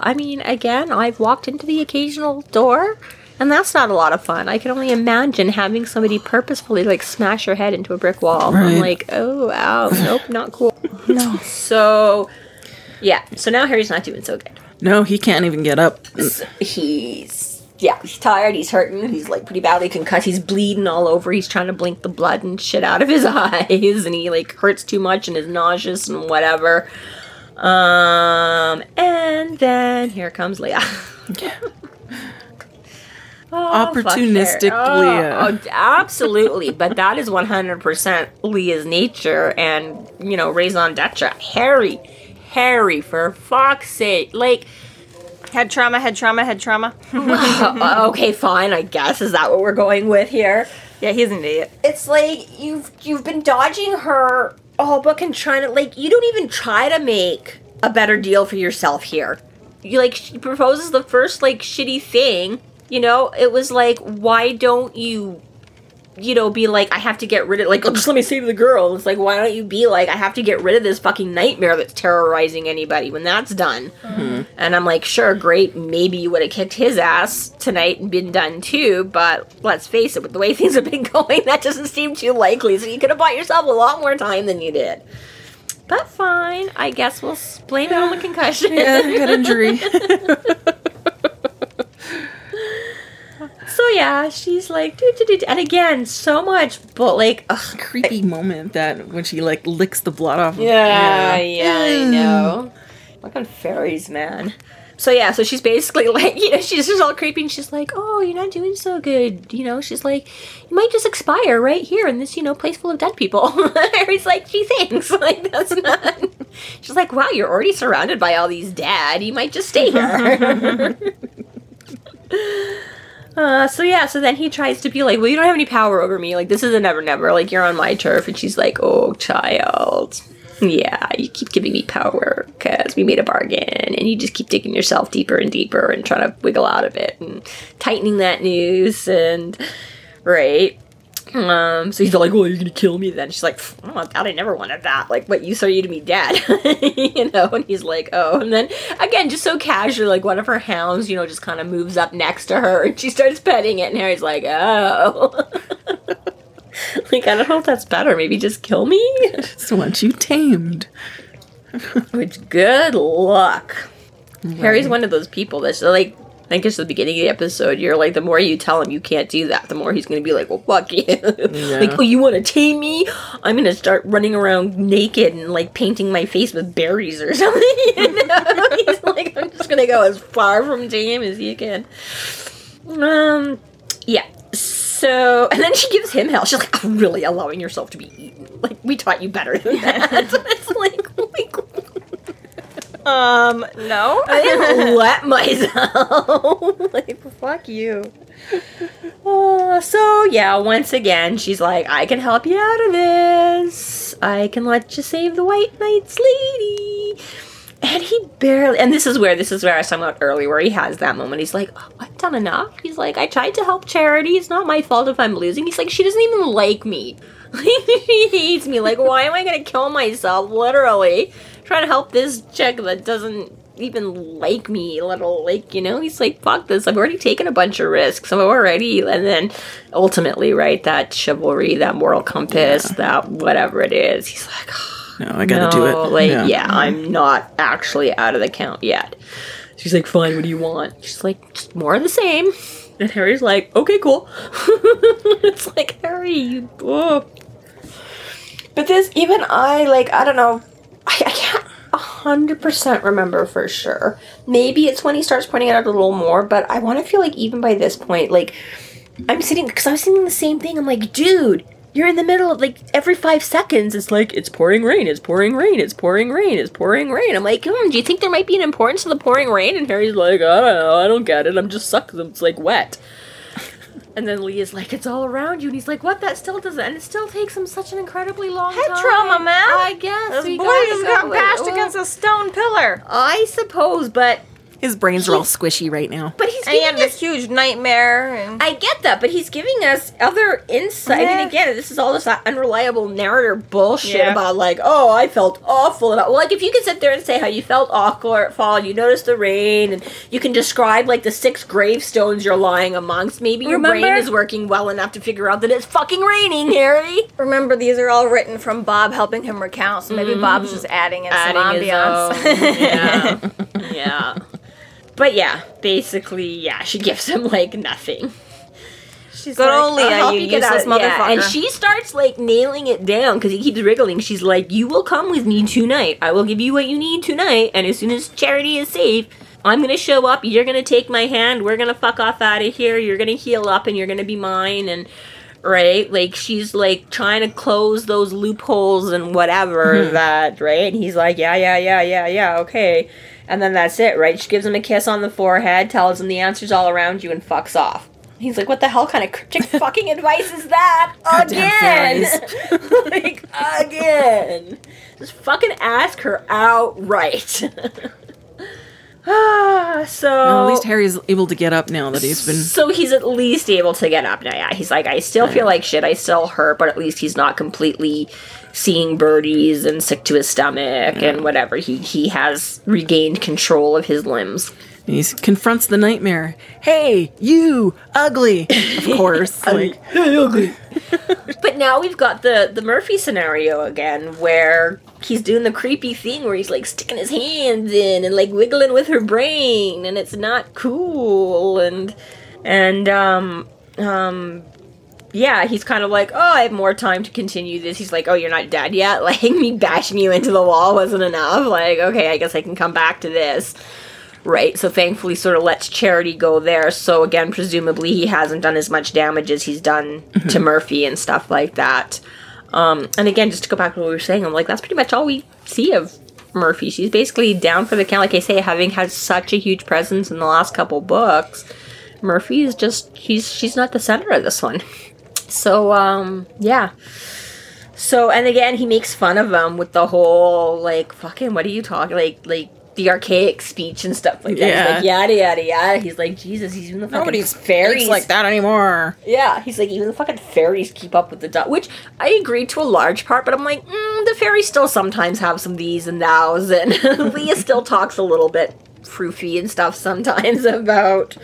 Speaker 3: I mean, again, I've walked into the occasional door, and that's not a lot of fun. I can only imagine having somebody purposefully like smash your head into a brick wall. I'm
Speaker 2: Right.
Speaker 3: like, oh, ow, nope, not cool. [laughs] no. So, yeah. So now Harry's not doing so good.
Speaker 2: No, he can't even get up.
Speaker 3: He's yeah, he's tired. He's hurting. He's like pretty badly concussed. He's bleeding all over. He's trying to blink the blood and shit out of his [laughs] eyes, and he like hurts too much and is nauseous and whatever. Um, and then here comes Lea. [laughs] Oh,
Speaker 2: Opportunistic
Speaker 3: her.
Speaker 2: Lea.
Speaker 3: Oh, oh, absolutely. but that is 100% Lea's nature and, you know, raison d'etre. Harry, Harry, for fuck's sake. Like,
Speaker 1: Head trauma, head trauma, head trauma. [laughs]
Speaker 3: uh, okay, fine, I guess. Is that what we're going with here?
Speaker 1: yeah, he's an idiot.
Speaker 3: It's like you've you've been dodging her all book and trying to like you don't even try to make a better deal for yourself here. You like she proposes the first like shitty thing, you know, it was like why don't you you know, be like, I have to get rid of, like, oh, [laughs] just let me save the girl. It's like, why don't you be like, I have to get rid of this fucking nightmare that's terrorizing anybody when that's done? Mm-hmm. And I'm like, sure, great. Maybe you would have kicked his ass tonight and been done too. But let's face it, with the way [laughs] things have been going, that doesn't seem too likely. So you could have bought yourself a lot more time than you did. But fine, I guess we'll blame it on the [sighs] concussion.
Speaker 2: Yeah, head injury. [laughs]
Speaker 3: so yeah, she's like, doo, doo, doo, and again, so much, but like, ugh,
Speaker 2: Creepy moment that when she like licks the blood off. of-
Speaker 3: Yeah, yeah, I know. Fucking fairies, man. So yeah, so she's basically [laughs] like, you know, she's just all creepy and she's like, oh, you're not doing so good. You know, she's like, you might just expire right here in this, you know, place full of dead people. [laughs] Harry's like, "She thinks [laughs] Like, that's not. She's like, wow, you're already surrounded by all these dead. You might just stay here. Uh, so yeah, so then he tries to be like, well, you don't have any power over me. Like, this is a never never. Like, you're on my turf. And she's like, oh, child. Yeah, you keep giving me power because we made a bargain, and you just keep digging yourself deeper and deeper and trying to wiggle out of it and tightening that noose and right. Um, so he's like, "Well, you're gonna kill me then?" She's like, "Pff, "I don't want that. I never wanted that. Like, what use are you to me dead, [laughs] you know?" And he's like, "Oh." And then again, just so casual, like one of her hounds, you know, just kind of moves up next to her, and she starts petting it, and Harry's like, "Oh." [laughs] like, I don't know if that's better. Maybe just kill me.
Speaker 2: Just want you tamed.
Speaker 3: Which good luck. Harry's one of those people that's like think it's the beginning of the episode. You're like, the more you tell him you can't do that, the more he's going to be like, well, fuck you. [laughs] like, oh, you want to tame me? I'm going to start running around naked and like painting my face with berries or [laughs] something. You know? [laughs] he's like, I'm just going to go as far from tame as you can. Um, yeah. So, and then she gives him hell. She's like, really allowing yourself to be eaten. Like, we taught you better than that. it's like, oh God.
Speaker 1: Um, no.
Speaker 3: I didn't [laughs] let myself. [laughs] like, fuck you. Uh, so, yeah, once again, she's like, I can help you out of this. I can let you save the White Knight's lady. And he barely, and this is where, this is where I was talking about earlier, where he has that moment. He's like, oh, I've done enough. He's like, I tried to help charity. It's not my fault if I'm losing. He's like, she doesn't even like me. [laughs] she hates me. Like, why am I going to kill myself? Literally. Trying to help this chick that doesn't even like me, little like you know. He's like, "Fuck this! I've already taken a bunch of risks. I'm already." And then ultimately, right, that chivalry, that moral compass, that whatever it is, he's like, oh,
Speaker 2: No, I gotta do it.
Speaker 3: Like, yeah. I'm not actually out of the count yet. She's like, fine, what do you want? She's like, just more of the same. And Harry's like, okay, cool. [laughs] it's like, Harry, you. Oh. But this, even I, like, I don't know. I, I can't 100% remember for sure. Maybe it's when he starts pointing it out a little more, but I want to feel like even by this point, like, I'm sitting, because I was thinking the same thing. I'm like, dude, you're in the middle of, like, every five seconds, it's like, it's pouring rain, it's pouring rain, it's pouring rain, it's pouring rain. I'm like, hmm, do you think there might be an importance to the pouring rain? And Harry's like, I don't know, I don't get it. I'm just sucked, it's like wet. And then Lee is like, it's all around you. And he's like, what? That still doesn't. And it still takes him such an incredibly long
Speaker 1: Head
Speaker 3: time.
Speaker 1: trauma, man.
Speaker 3: I guess.
Speaker 1: This boy just got bashed
Speaker 3: well,
Speaker 1: against a stone pillar.
Speaker 3: I suppose, but
Speaker 2: His brains are all squishy right now.
Speaker 3: but he's
Speaker 1: And he
Speaker 3: giving
Speaker 1: had
Speaker 3: us
Speaker 1: this huge nightmare. And
Speaker 3: I get that, but he's giving us other insight.
Speaker 1: Yeah.
Speaker 3: And again, this is all this unreliable narrator bullshit
Speaker 1: Yeah.
Speaker 3: about like, oh, I felt awful. About, well, like if you can sit there and say how you felt awful at fall, and you noticed the rain, and you can describe like the six gravestones you're lying amongst, maybe your brain
Speaker 1: Remember?
Speaker 3: is working well enough to figure out that it's fucking raining, Harry.
Speaker 1: remember, these are all written from Bob helping him recount, so maybe Bob's mm. just adding in some ambiance. [laughs]
Speaker 3: yeah, yeah. But yeah, basically, yeah, she gives him like nothing. She's
Speaker 1: Good old Lea,
Speaker 3: "I'll help
Speaker 1: you
Speaker 3: get out
Speaker 1: useless
Speaker 3: of-" Yeah, And she starts like nailing it down because he keeps wriggling. She's like, "You will come with me tonight. I will give you what you need tonight. And as soon as Charity is safe." I'm gonna show up. You're gonna take my hand. We're gonna fuck off out of here. You're gonna heal up, and you're gonna be mine. And right, like she's like trying to close those loopholes and whatever mm-hmm. that. Right, and he's like, yeah, yeah, yeah, yeah, yeah, okay. And then that's it, right? She gives him a kiss on the forehead, tells him the answer's all around you, and fucks off. He's like, what the hell kind of cryptic [laughs] fucking advice is that? Again! [laughs] [laughs] like, again. Just fucking ask her outright. Ah, so
Speaker 2: Well, at least Harry's able to get up now that he's been.
Speaker 3: so he's at least able to get up now. Yeah, he's like, I still feel like shit. I still hurt, but at least he's not completely seeing birdies and sick to his stomach and whatever. He he has regained control of his limbs.
Speaker 2: He confronts the nightmare. Hey, you ugly! Of [laughs] course. like, [laughs] ugly
Speaker 3: But now we've got the the Murphy scenario again, where he's doing the creepy thing where he's like sticking his hands in and like wiggling with her brain, and it's not cool. And and um um yeah, he's kind of like, oh, I have more time to continue this. He's like, oh, you're not dead yet. [laughs] Like me bashing you into the wall wasn't enough. Like, okay, I guess I can come back to this. Right, so thankfully, sort of lets Charity go there. So again, presumably, he hasn't done as much damage as he's done to Murphy and stuff like that. Um, and again, just to go back to what we were saying, I'm like, that's pretty much all we see of Murphy. She's basically down for the count. Like I say, having had such a huge presence in the last couple books, Murphy is just she's she's not the center of this one. [laughs] So um, yeah. So and again, he makes fun of them with the whole like fucking what are you talking like like the archaic speech and stuff like that. He's
Speaker 2: Yeah.
Speaker 3: like yada yada yada. He's like Jesus. He's even the fucking
Speaker 2: Nobody's
Speaker 3: fairies
Speaker 2: like that anymore.
Speaker 3: yeah, he's like even the fucking fairies keep up with the dog, which I agree to a large part. But I'm like, mm, the fairies still sometimes have some these and thous, and [laughs] Lea still talks a little bit froofy and stuff sometimes [laughs] about.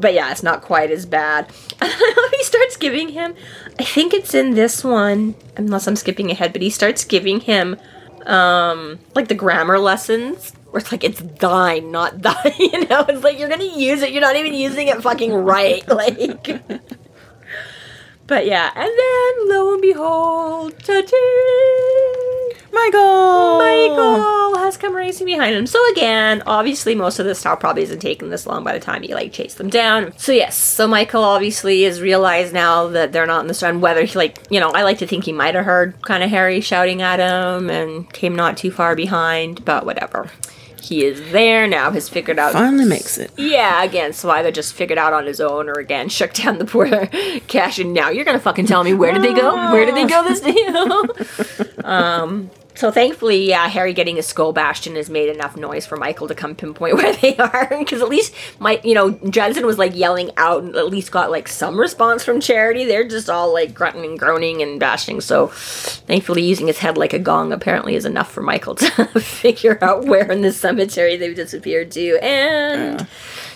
Speaker 3: But yeah, it's not quite as bad. [laughs] he starts giving him, I think it's in this one, unless I'm skipping ahead, but he starts giving him um like the grammar lessons where it's like it's thine not [laughs] thine you know? It's like you're gonna use it. You're not even using it fucking [laughs] right like. But yeah and then lo and behold ta-ding,
Speaker 2: Michael!
Speaker 3: Michael has come racing behind him. So again, obviously most of this stuff probably isn't taking this long by the time he like chased them down. So yes, so Michael obviously has realized now that they're not in the sun. Whether he like, you know, I like to think he might have heard kind of Harry shouting at him and came not too far behind, but whatever. He is there now. Has figured out
Speaker 2: Finally makes it.
Speaker 3: yeah, again, so either just figured out on his own or again [laughs] shook down the poor cash and now you're gonna fucking tell me where did they go? Where did they go this [laughs] deal? [laughs] um so thankfully, yeah, Harry getting his skull bashed in has made enough noise for Michael to come pinpoint [laughs] where they are. Because at least my you know, Jensen was like yelling out and at least got like some response from Charity. They're just all like grunting and groaning and bashing. So thankfully using his head like a gong apparently is enough for Michael [laughs] to figure out where in the cemetery they've disappeared to. And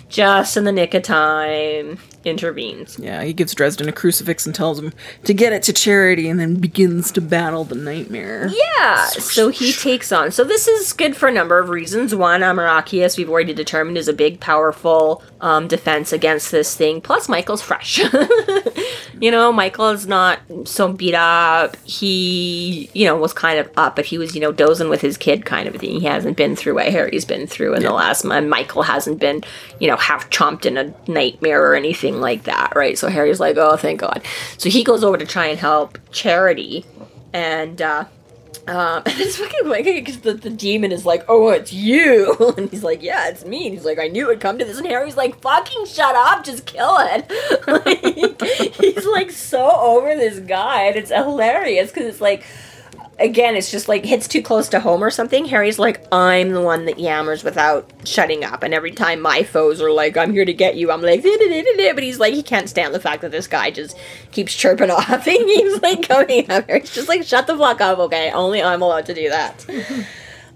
Speaker 3: just in the nick of time intervenes.
Speaker 2: Yeah, he gives Dresden a crucifix and tells him to get it to Charity and then begins to battle the nightmare.
Speaker 3: Yeah, so he takes on. So this is good for a number of reasons. One, Amoracchius, we've already determined, is a big, powerful um, defense against this thing. Plus, Michael's fresh. [laughs] you know, Michael is not so beat up. He, you know, was kind of up, but he was, you know, dozing with his kid kind of thing. He hasn't been through what Harry's been through in the last month. Michael hasn't been, you know, half chomped in a nightmare or anything like that, right? So Harry's like, oh, thank God. So he goes over to try and help Charity. And, uh, [laughs] um, it's fucking like because the, the demon is like, "Oh, it's you," [laughs] and he's like, "Yeah, it's me." And he's like, "I knew it'd come to this." And Harry's like, "Fucking shut up, just kill it." [laughs] like, he's like so over this guy, and it's hilarious because it's like, again, it's just like hits too close to home or something. Harry's like, "I'm the one that yammers without shutting up," and every time my foes are like, "I'm here to get you," I'm like, but he's like, he can't stand the fact that this guy just keeps chirping [laughs] off and keeps like coming up here. It's just like, shut the fuck up, okay? Only I'm allowed to do that. [laughs]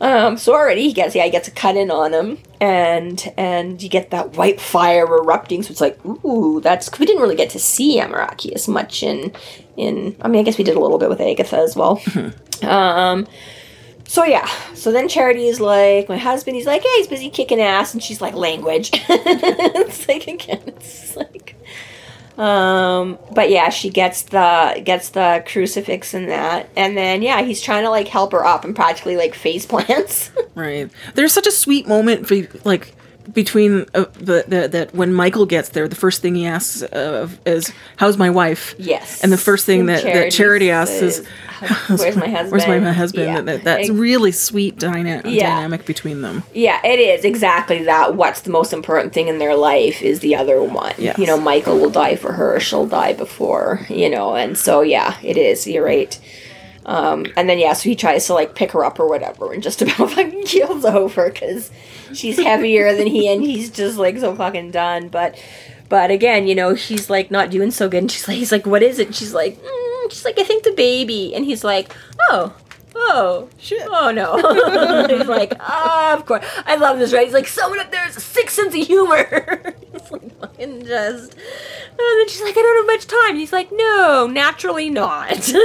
Speaker 3: Um, so already he gets yeah, he gets a cut in on him, and and you get that white fire erupting. So it's like, ooh, that's we didn't really get to see Amoracchius as much in in. I mean, I guess we did a little bit with Agatha as well. [laughs] um, so yeah, so then Charity is like, my husband. He's like, hey, he's busy kicking ass, and she's like, language. [laughs] it's like again, it's like. Um, but yeah, she gets the gets the crucifix and that, and then yeah, he's trying to like help her up and practically like face [laughs] plants.
Speaker 2: Right. There's such a sweet moment, for like between uh, the, the that when Michael gets there, the first thing he asks uh, is, "How's my wife?"
Speaker 3: yes,
Speaker 2: And the first thing that, that Charity asks is,
Speaker 3: says, [laughs] "Where's my husband?
Speaker 2: "Where's my husband?"
Speaker 3: Yeah.
Speaker 2: That, that's
Speaker 3: Ex-
Speaker 2: really sweet dyna-
Speaker 3: Yeah.
Speaker 2: dynamic between them.
Speaker 3: Yeah, it is exactly that. What's the most important thing in their life is the other one.
Speaker 2: Yes.
Speaker 3: You know, Michael will die for her. She'll die before. You know, and so yeah, it is. You're right. Um, and then yeah, so he tries to like pick her up or whatever, and just [laughs] about fucking keels over because she's heavier than he, and he's just like so fucking done. But but again, you know, he's like not doing so good, and she's like, he's like, what is it? And she's like, mm, she's like, I think the baby, and he's like, oh. Oh
Speaker 2: Shit.
Speaker 3: Oh no! [laughs] He's like, ah, of course. I love this, right? He's like, someone up there has a sick sense of humor. [laughs] He's like, fucking just. And then she's like, I don't have much time. And he's like, no, naturally not. [laughs]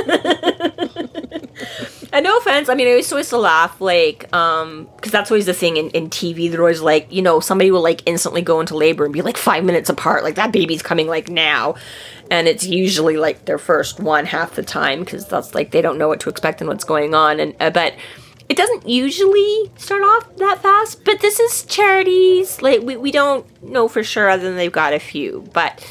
Speaker 3: and no offense, I mean, I to, used to laugh, like, um, because that's always the thing in, in TV. They're always like, you know, somebody will like instantly go into labor and be like five minutes apart. Like, that baby's coming like now. And it's usually like their first one half the time because that's like they don't know what to expect and what's going on. And, uh, but it doesn't usually start off that fast. But this is charities. Like, we, we don't know for sure other than they've got a few. But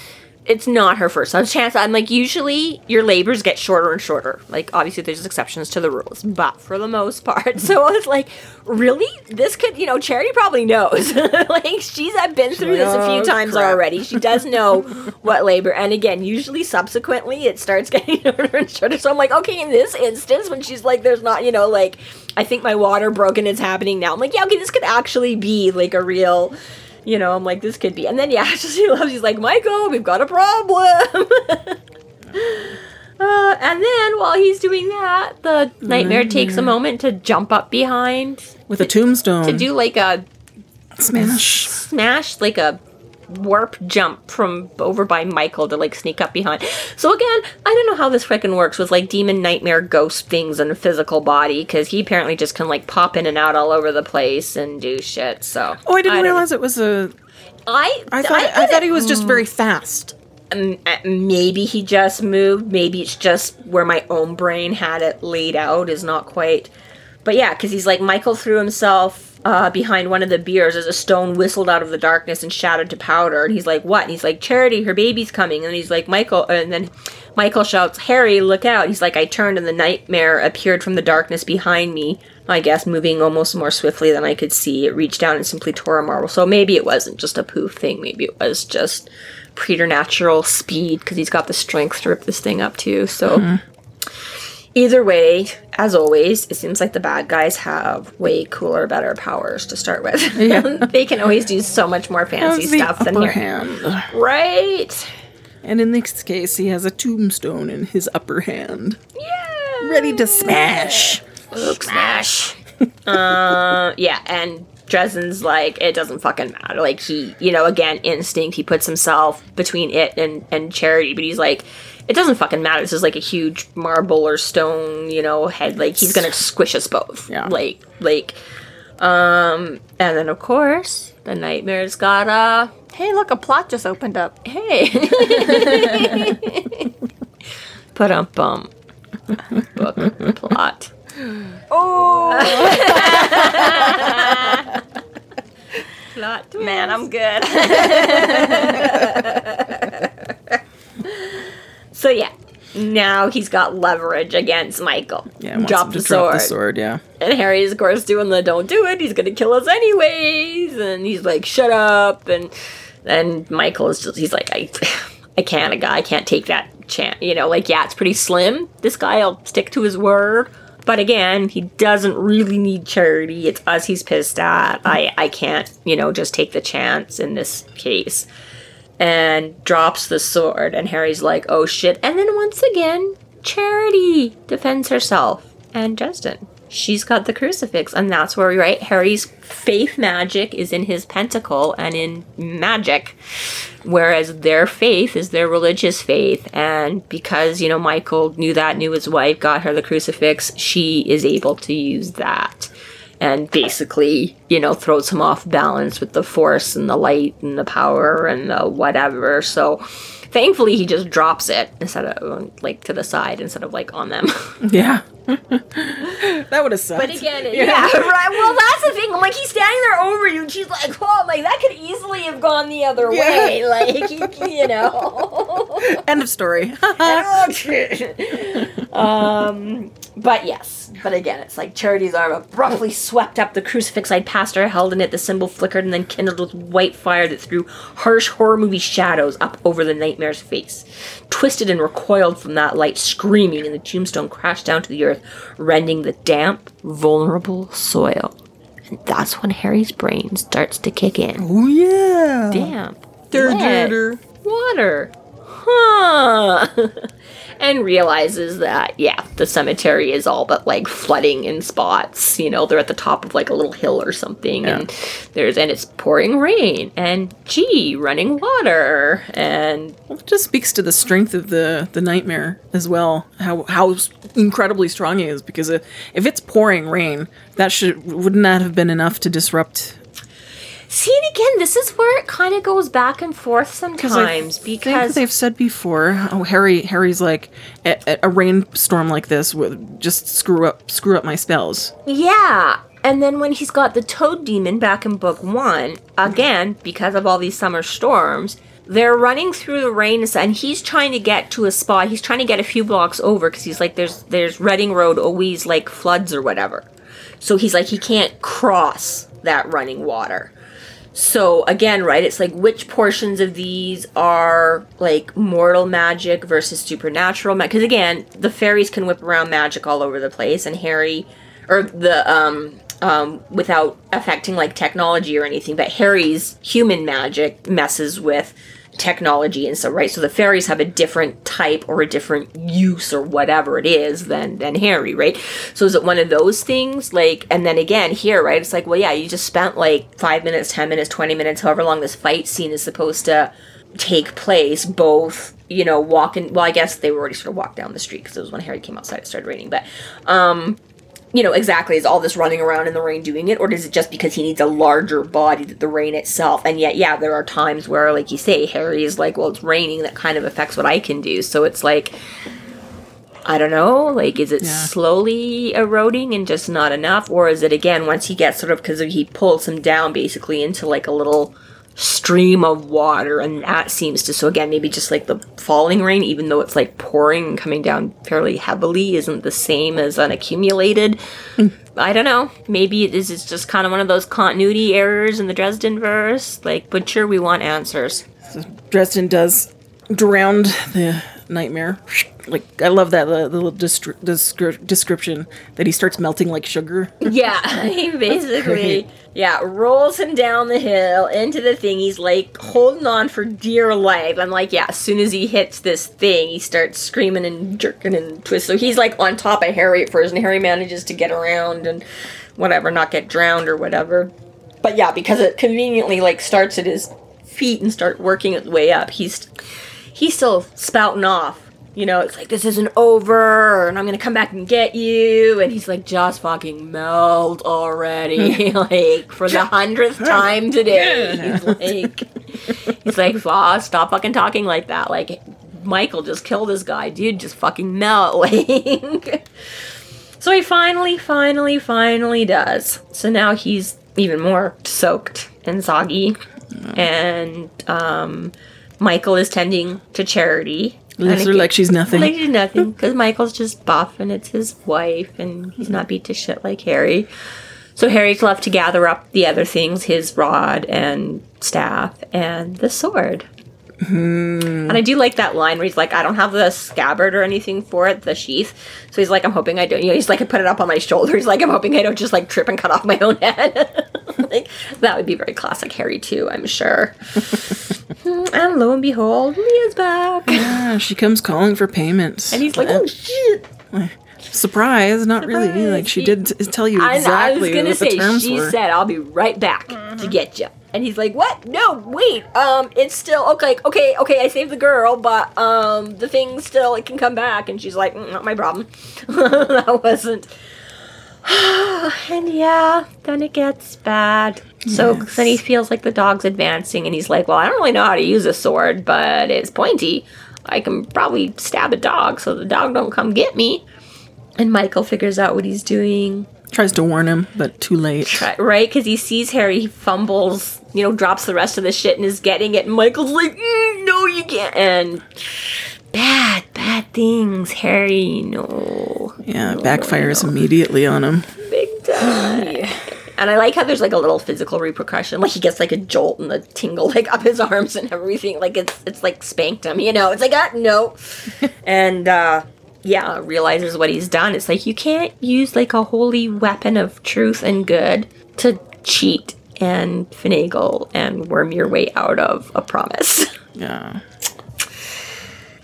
Speaker 3: it's not her first time. chance. I'm like, usually your labors get shorter and shorter. Like, obviously, there's exceptions to the rules, but for the most [laughs] part. So I was like, really? This could, you know, Charity probably knows. [laughs] like, she's I've been through this a few
Speaker 2: Oh,
Speaker 3: times
Speaker 2: crap.
Speaker 3: already. She does know [laughs] what labor. And again, usually subsequently, it starts getting shorter and shorter. So I'm like, okay, in this instance, when she's like, there's not, you know, like, I think my water broke and it's happening now. I'm like, yeah, okay, this could actually be like a real you know, I'm like, this could be. And then, yeah, [laughs] he loves, he's like, Michael, we've got a problem. [laughs] uh, and then while he's doing that, the nightmare takes a moment to jump up behind
Speaker 2: With a tombstone.
Speaker 3: to do like a
Speaker 2: smash.
Speaker 3: smash, like a warp jump from over by Michael to like sneak up behind. So again, I don't know how this freaking works with like demon nightmare ghost things in a physical body because he apparently just can like pop in and out all over the place and do shit. So
Speaker 2: Oh, I didn't
Speaker 3: know.
Speaker 2: realize it was a.
Speaker 3: I
Speaker 2: I thought I,
Speaker 3: did
Speaker 2: thought
Speaker 3: it-
Speaker 2: he was just very fast.
Speaker 3: um, uh, maybe he just moved. Maybe it's just where my own brain had it laid out is not quite. But yeah, because he's like Michael threw himself uh, behind one of the biers as a stone whistled out of the darkness and shattered to powder. And he's like, "What?" And he's like, "Charity, her baby's coming." And he's like, "Michael," and then Michael shouts, "Harry, look out!" He's like, "I turned, and the nightmare appeared from the darkness behind me." I guess moving almost more swiftly than I could see. It reached down and simply tore a marble. So maybe it wasn't just a poof thing. Maybe it was just preternatural speed because he's got the strength to rip this thing up too. So either way, as always, it seems like the bad guys have way cooler, better powers to start with. [laughs] they can always do so much more fancy stuff than here.
Speaker 2: hand.
Speaker 3: Right?
Speaker 2: And in this case, he has a tombstone in his upper hand,
Speaker 3: Yeah.
Speaker 2: ready to smash.
Speaker 3: Luke smash. [laughs] uh, yeah, and Dresden's like, it doesn't fucking matter. Like he, you know, again, instinct. He puts himself between it and and Charity, but he's like, it doesn't fucking matter. This is like a huge marble or stone, you know, head. Like he's gonna squish us both.
Speaker 2: Yeah.
Speaker 3: Like, like, um, and then of course the nightmare's got a
Speaker 1: Hey, look, a plot just opened up.
Speaker 3: hey. Put on bum. Book plot.
Speaker 1: Oh, [laughs]
Speaker 3: Plot.
Speaker 1: man, I'm good. [laughs]
Speaker 3: So yeah, now he's got leverage against Michael.
Speaker 2: Yeah,
Speaker 3: drop the
Speaker 2: drop the sword. Yeah.
Speaker 3: And Harry's of course doing the "Don't do it. He's gonna kill us anyways." And he's like, "Shut up!" And then Michael is just he's like, "I, [sighs] I can't. A guy I can't take that chance. You know, like yeah, it's pretty slim. This guy'll stick to his word." But again, he doesn't really need charity. It's us he's pissed at. I, I can't, you know, just take the chance in this case and drops the sword and harry's like oh shit. And then once again charity defends herself and justin. She's got the crucifix and that's where we right harry's faith magic is in his pentacle and in magic whereas their faith is their religious faith. And because you know michael knew that knew his wife got her the crucifix she is able to use that and basically, you know, throws him off balance with the force and the light and the power and the whatever. So thankfully, he just drops it instead of like to the side instead of like on them. [laughs]
Speaker 2: Yeah. [laughs] that would have sucked.
Speaker 3: But again, yeah. [laughs] right. Well, that's the thing. Like he's standing there over you, and she's like, "Oh, like that could easily have gone the other way." [laughs] Like you know.
Speaker 2: End of story.
Speaker 3: um, But yes, but again, it's like Charity's arm abruptly swept up the crucifix I'd passed her, held in it, the symbol flickered and then kindled with white fire that threw harsh horror movie shadows up over the nightmare's face. Twisted and recoiled from that light, screaming, and the tombstone crashed down to the earth, rending the damp, vulnerable soil. And that's when Harry's brain starts to kick in.
Speaker 2: Oh yeah.
Speaker 3: Damp,
Speaker 2: Dur,
Speaker 3: wet,
Speaker 2: dur, dur.
Speaker 3: water. Huh. [laughs] and realizes that, yeah, the cemetery is all but like flooding in spots. You know, they're at the top of like a little hill or something, and there's and it's pouring rain, and gee, running water, and
Speaker 2: Well, it just speaks to the strength of the the nightmare as well. How how incredibly strong he is because if, if it's pouring rain, that should wouldn't that have been enough to disrupt?
Speaker 3: See it again. This is where it kind of goes back and forth sometimes because
Speaker 2: they've said before, oh Harry Harry's like a, a- a rainstorm like this would just screw up screw up my spells.
Speaker 3: Yeah. And then when he's got the toad demon back in book one, again, because of all these summer storms, they're running through the rain and he's trying to get to a spot. He's trying to get a few blocks over because he's like, there's there's Reading Road always like floods or whatever. So he's like, he can't cross that running water. So again, right, it's like which portions of these are like mortal magic versus supernatural magic? Because again, the fairies can whip around magic all over the place, and Harry, or the um um without affecting like technology or anything, but Harry's human magic messes with technology and so right? So the fairies have a different type or a different use or whatever it is than than harry right? So is it one of those things? Like and then again here right it's like well yeah you just spent like five minutes ten minutes 20 minutes however long this fight scene is supposed to take place both you know walking well i guess they were already sort of walked down the street because it was when harry came outside it started raining but um you know, exactly is all this running around in the rain doing it, or is it just because he needs a larger body than the rain itself? And yet, yeah, there are times where, like you say, Harry is like, well, it's raining, that kind of affects what I can do. So it's like, I don't know, like, is it
Speaker 2: Yeah.
Speaker 3: slowly eroding and just not enough? Or is it, again, once he gets sort of, because he pulls him down basically into like a little stream of water and that seems to so again maybe just like the falling rain even though it's like pouring and coming down fairly heavily isn't the same as an accumulated mm. i don't know. Maybe this is just kind of one of those continuity errors in the dresden verse. Like butcher we want answers.
Speaker 2: Dresden does drown the nightmare. Like I love that the, the little destri- descri- description that he starts melting like sugar. [laughs]
Speaker 3: yeah he basically yeah rolls him down the hill into the thing he's like holding on for dear life i'm like yeah as soon as he hits this thing he starts screaming and jerking and twist so he's like on top of harry at first and harry manages to get around and whatever not get drowned or whatever but yeah because it conveniently like starts at his feet and start working its way up he's he's still spouting off. You know, it's like this isn't over, and I'm gonna come back and get you. And he's like, just fucking melt already, [laughs] [laughs] like for the hundredth time today. He's like, he's like, "Aw, stop fucking talking like that. Like, Michael just killed this guy, dude. Just fucking melt. [laughs] Like, so he finally, finally, finally does. So now he's even more soaked and soggy, and um, Michael is tending to Charity. And
Speaker 2: her like she's nothing.
Speaker 3: like she's nothing because Michael's just buff and it's his wife and he's not beat to shit like Harry. So Harry's left to gather up the other things, his rod and staff and the sword. Hmm. And I do like that line where he's like, I don't have the scabbard or anything for it, the sheath. So he's like, I'm hoping I don't, you know, he's like, I put it up on my shoulder. He's like, I'm hoping I don't just like trip and cut off my own [laughs] head. [laughs] like, that would be very classic Harry too, I'm sure. [laughs] and lo and behold, Lea's back.
Speaker 2: Yeah, she comes calling for payments.
Speaker 3: And he's like, oh shit.
Speaker 2: surprise, not really. Like she did t- tell you exactly
Speaker 3: I was gonna
Speaker 2: what
Speaker 3: say she
Speaker 2: were.
Speaker 3: said I'll be right back to get you. And he's like, "What? No, wait. Um, it's still okay. Okay, okay. I saved the girl, but um, the thing still it can come back." And she's like, "Mm, "Not my problem. [laughs] that wasn't." [sighs] and yeah, then it gets bad. So then he feels like the dog's advancing, and he's like, "Well, I don't really know how to use a sword, but it's pointy. I can probably stab a dog, so the dog don't come get me." And Michael figures out what he's doing.
Speaker 2: Tries to warn him, but too late.
Speaker 3: Try- right? Because he sees Harry, he fumbles, you know, drops the rest of the shit and is getting it. And Michael's like, "Mm, no, you can't. And bad, bad things, Harry, no.
Speaker 2: Yeah, it backfires immediately on him.
Speaker 3: big time. And I like how there's like a little physical repercussion. Like he gets like a jolt and a tingle like up his arms and everything. Like it's it's like spanked him, you know. It's like ah no. [laughs] and uh yeah, realizes what he's done. It's like you can't use like a holy weapon of truth and good to cheat and finagle and worm your way out of a promise. [laughs]
Speaker 2: Yeah.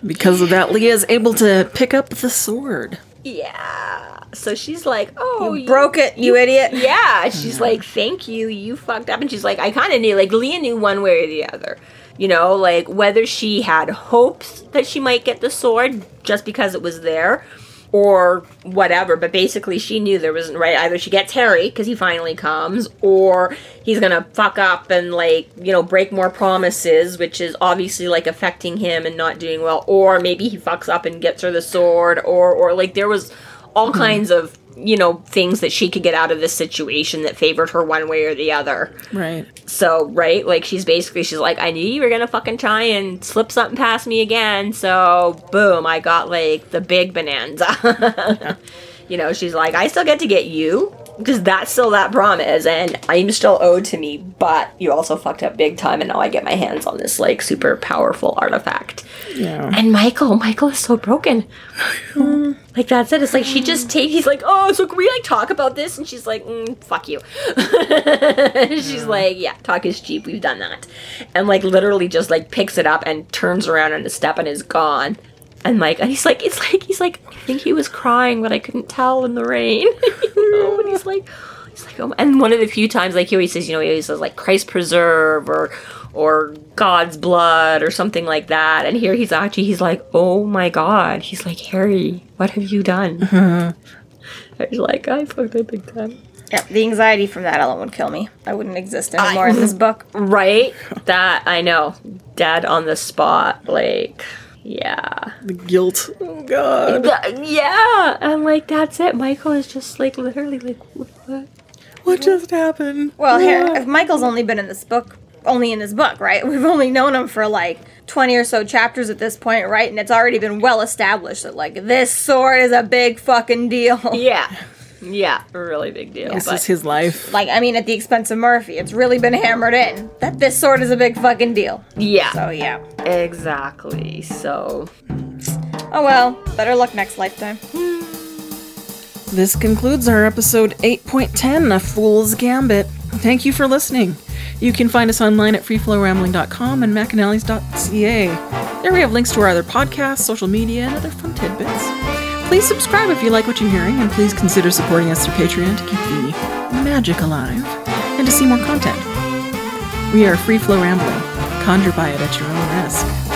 Speaker 2: Because of that, Lea is able to pick up the sword.
Speaker 3: Yeah. So she's like, "Oh, you
Speaker 1: Broke it, you idiot. [laughs]
Speaker 3: Yeah, she's like, "Thank you, you fucked up," and she's like, "I kind of knew." Like Lea knew one way or the other, you know, like whether she had hopes that she might get the sword just because it was there, or whatever. But basically, she knew there wasn't right. Either she gets Harry because he finally comes, or he's gonna fuck up and like you know break more promises, which is obviously like affecting him and not doing well, or maybe he fucks up and gets her the sword, or or like there was all mm-hmm. kinds of you know things that she could get out of this situation that favored her one way or the other.
Speaker 2: Right.
Speaker 3: So, right, like she's basically she's like, I knew you were gonna fucking try and slip something past me again. So, boom, I got like the big bonanza. [laughs] you know, she's like, I still get to get you because that's still that promise, and I'm still owed to me. But you also fucked up big time, and now I get my hands on this like super powerful artifact.
Speaker 2: Yeah.
Speaker 3: And Michael, Michael is so broken. [laughs] like that's it. It's like she just take. He's like, oh, so can we like talk about this? And she's like, mm, fuck you. [laughs] she's like, yeah, talk is cheap. We've done that. And like literally just like picks it up and turns around on a step and is gone. And like, and he's like, it's like he's like, I think he was crying, but I couldn't tell in the rain. [laughs] you know, and he's like. He's like, oh, and one of the few times, like he always says, you know, he always says like Christ preserve or or God's blood or something like that. And here he's actually, he's like, oh my God. He's like, Harry, what have you done? Mm-hmm. [laughs] I was like, I fucked up big time.
Speaker 1: Yeah, the anxiety from that alone would kill me. I wouldn't exist anymore in this book. [laughs]
Speaker 3: Right? that, I know. Dead on the spot. Like, yeah.
Speaker 2: The guilt. Oh, God.
Speaker 3: The- yeah. And like, that's it. Michael is just like, literally like, what?
Speaker 2: What just happened?
Speaker 1: Well, here, ah. if Michael's only been in this book, only in this book, right? [laughs] We've only known him for like 20 or so chapters at this point, right? And it's already been well established that, like, this sword is a big fucking deal.
Speaker 3: Yeah. [laughs] Yeah. A really big deal.
Speaker 2: This
Speaker 3: but
Speaker 2: is his life.
Speaker 1: Like, I mean, at the expense of Murphy, it's really been hammered in that this sword is a big fucking deal.
Speaker 3: yeah.
Speaker 1: So, yeah.
Speaker 3: Exactly. So,
Speaker 1: Oh well, better luck next lifetime.
Speaker 2: This concludes our episode 8.10 of Fool's Gambit. Thank you for listening. You can find us online at freeflowrambling.com and macanallies.ca. There we have links to our other podcasts, social media, and other fun tidbits. Please subscribe if you like what you're hearing, and please consider supporting us through Patreon to keep the magic alive and to see more content. We are Free Flow Rambling. Conjure by it at your own risk.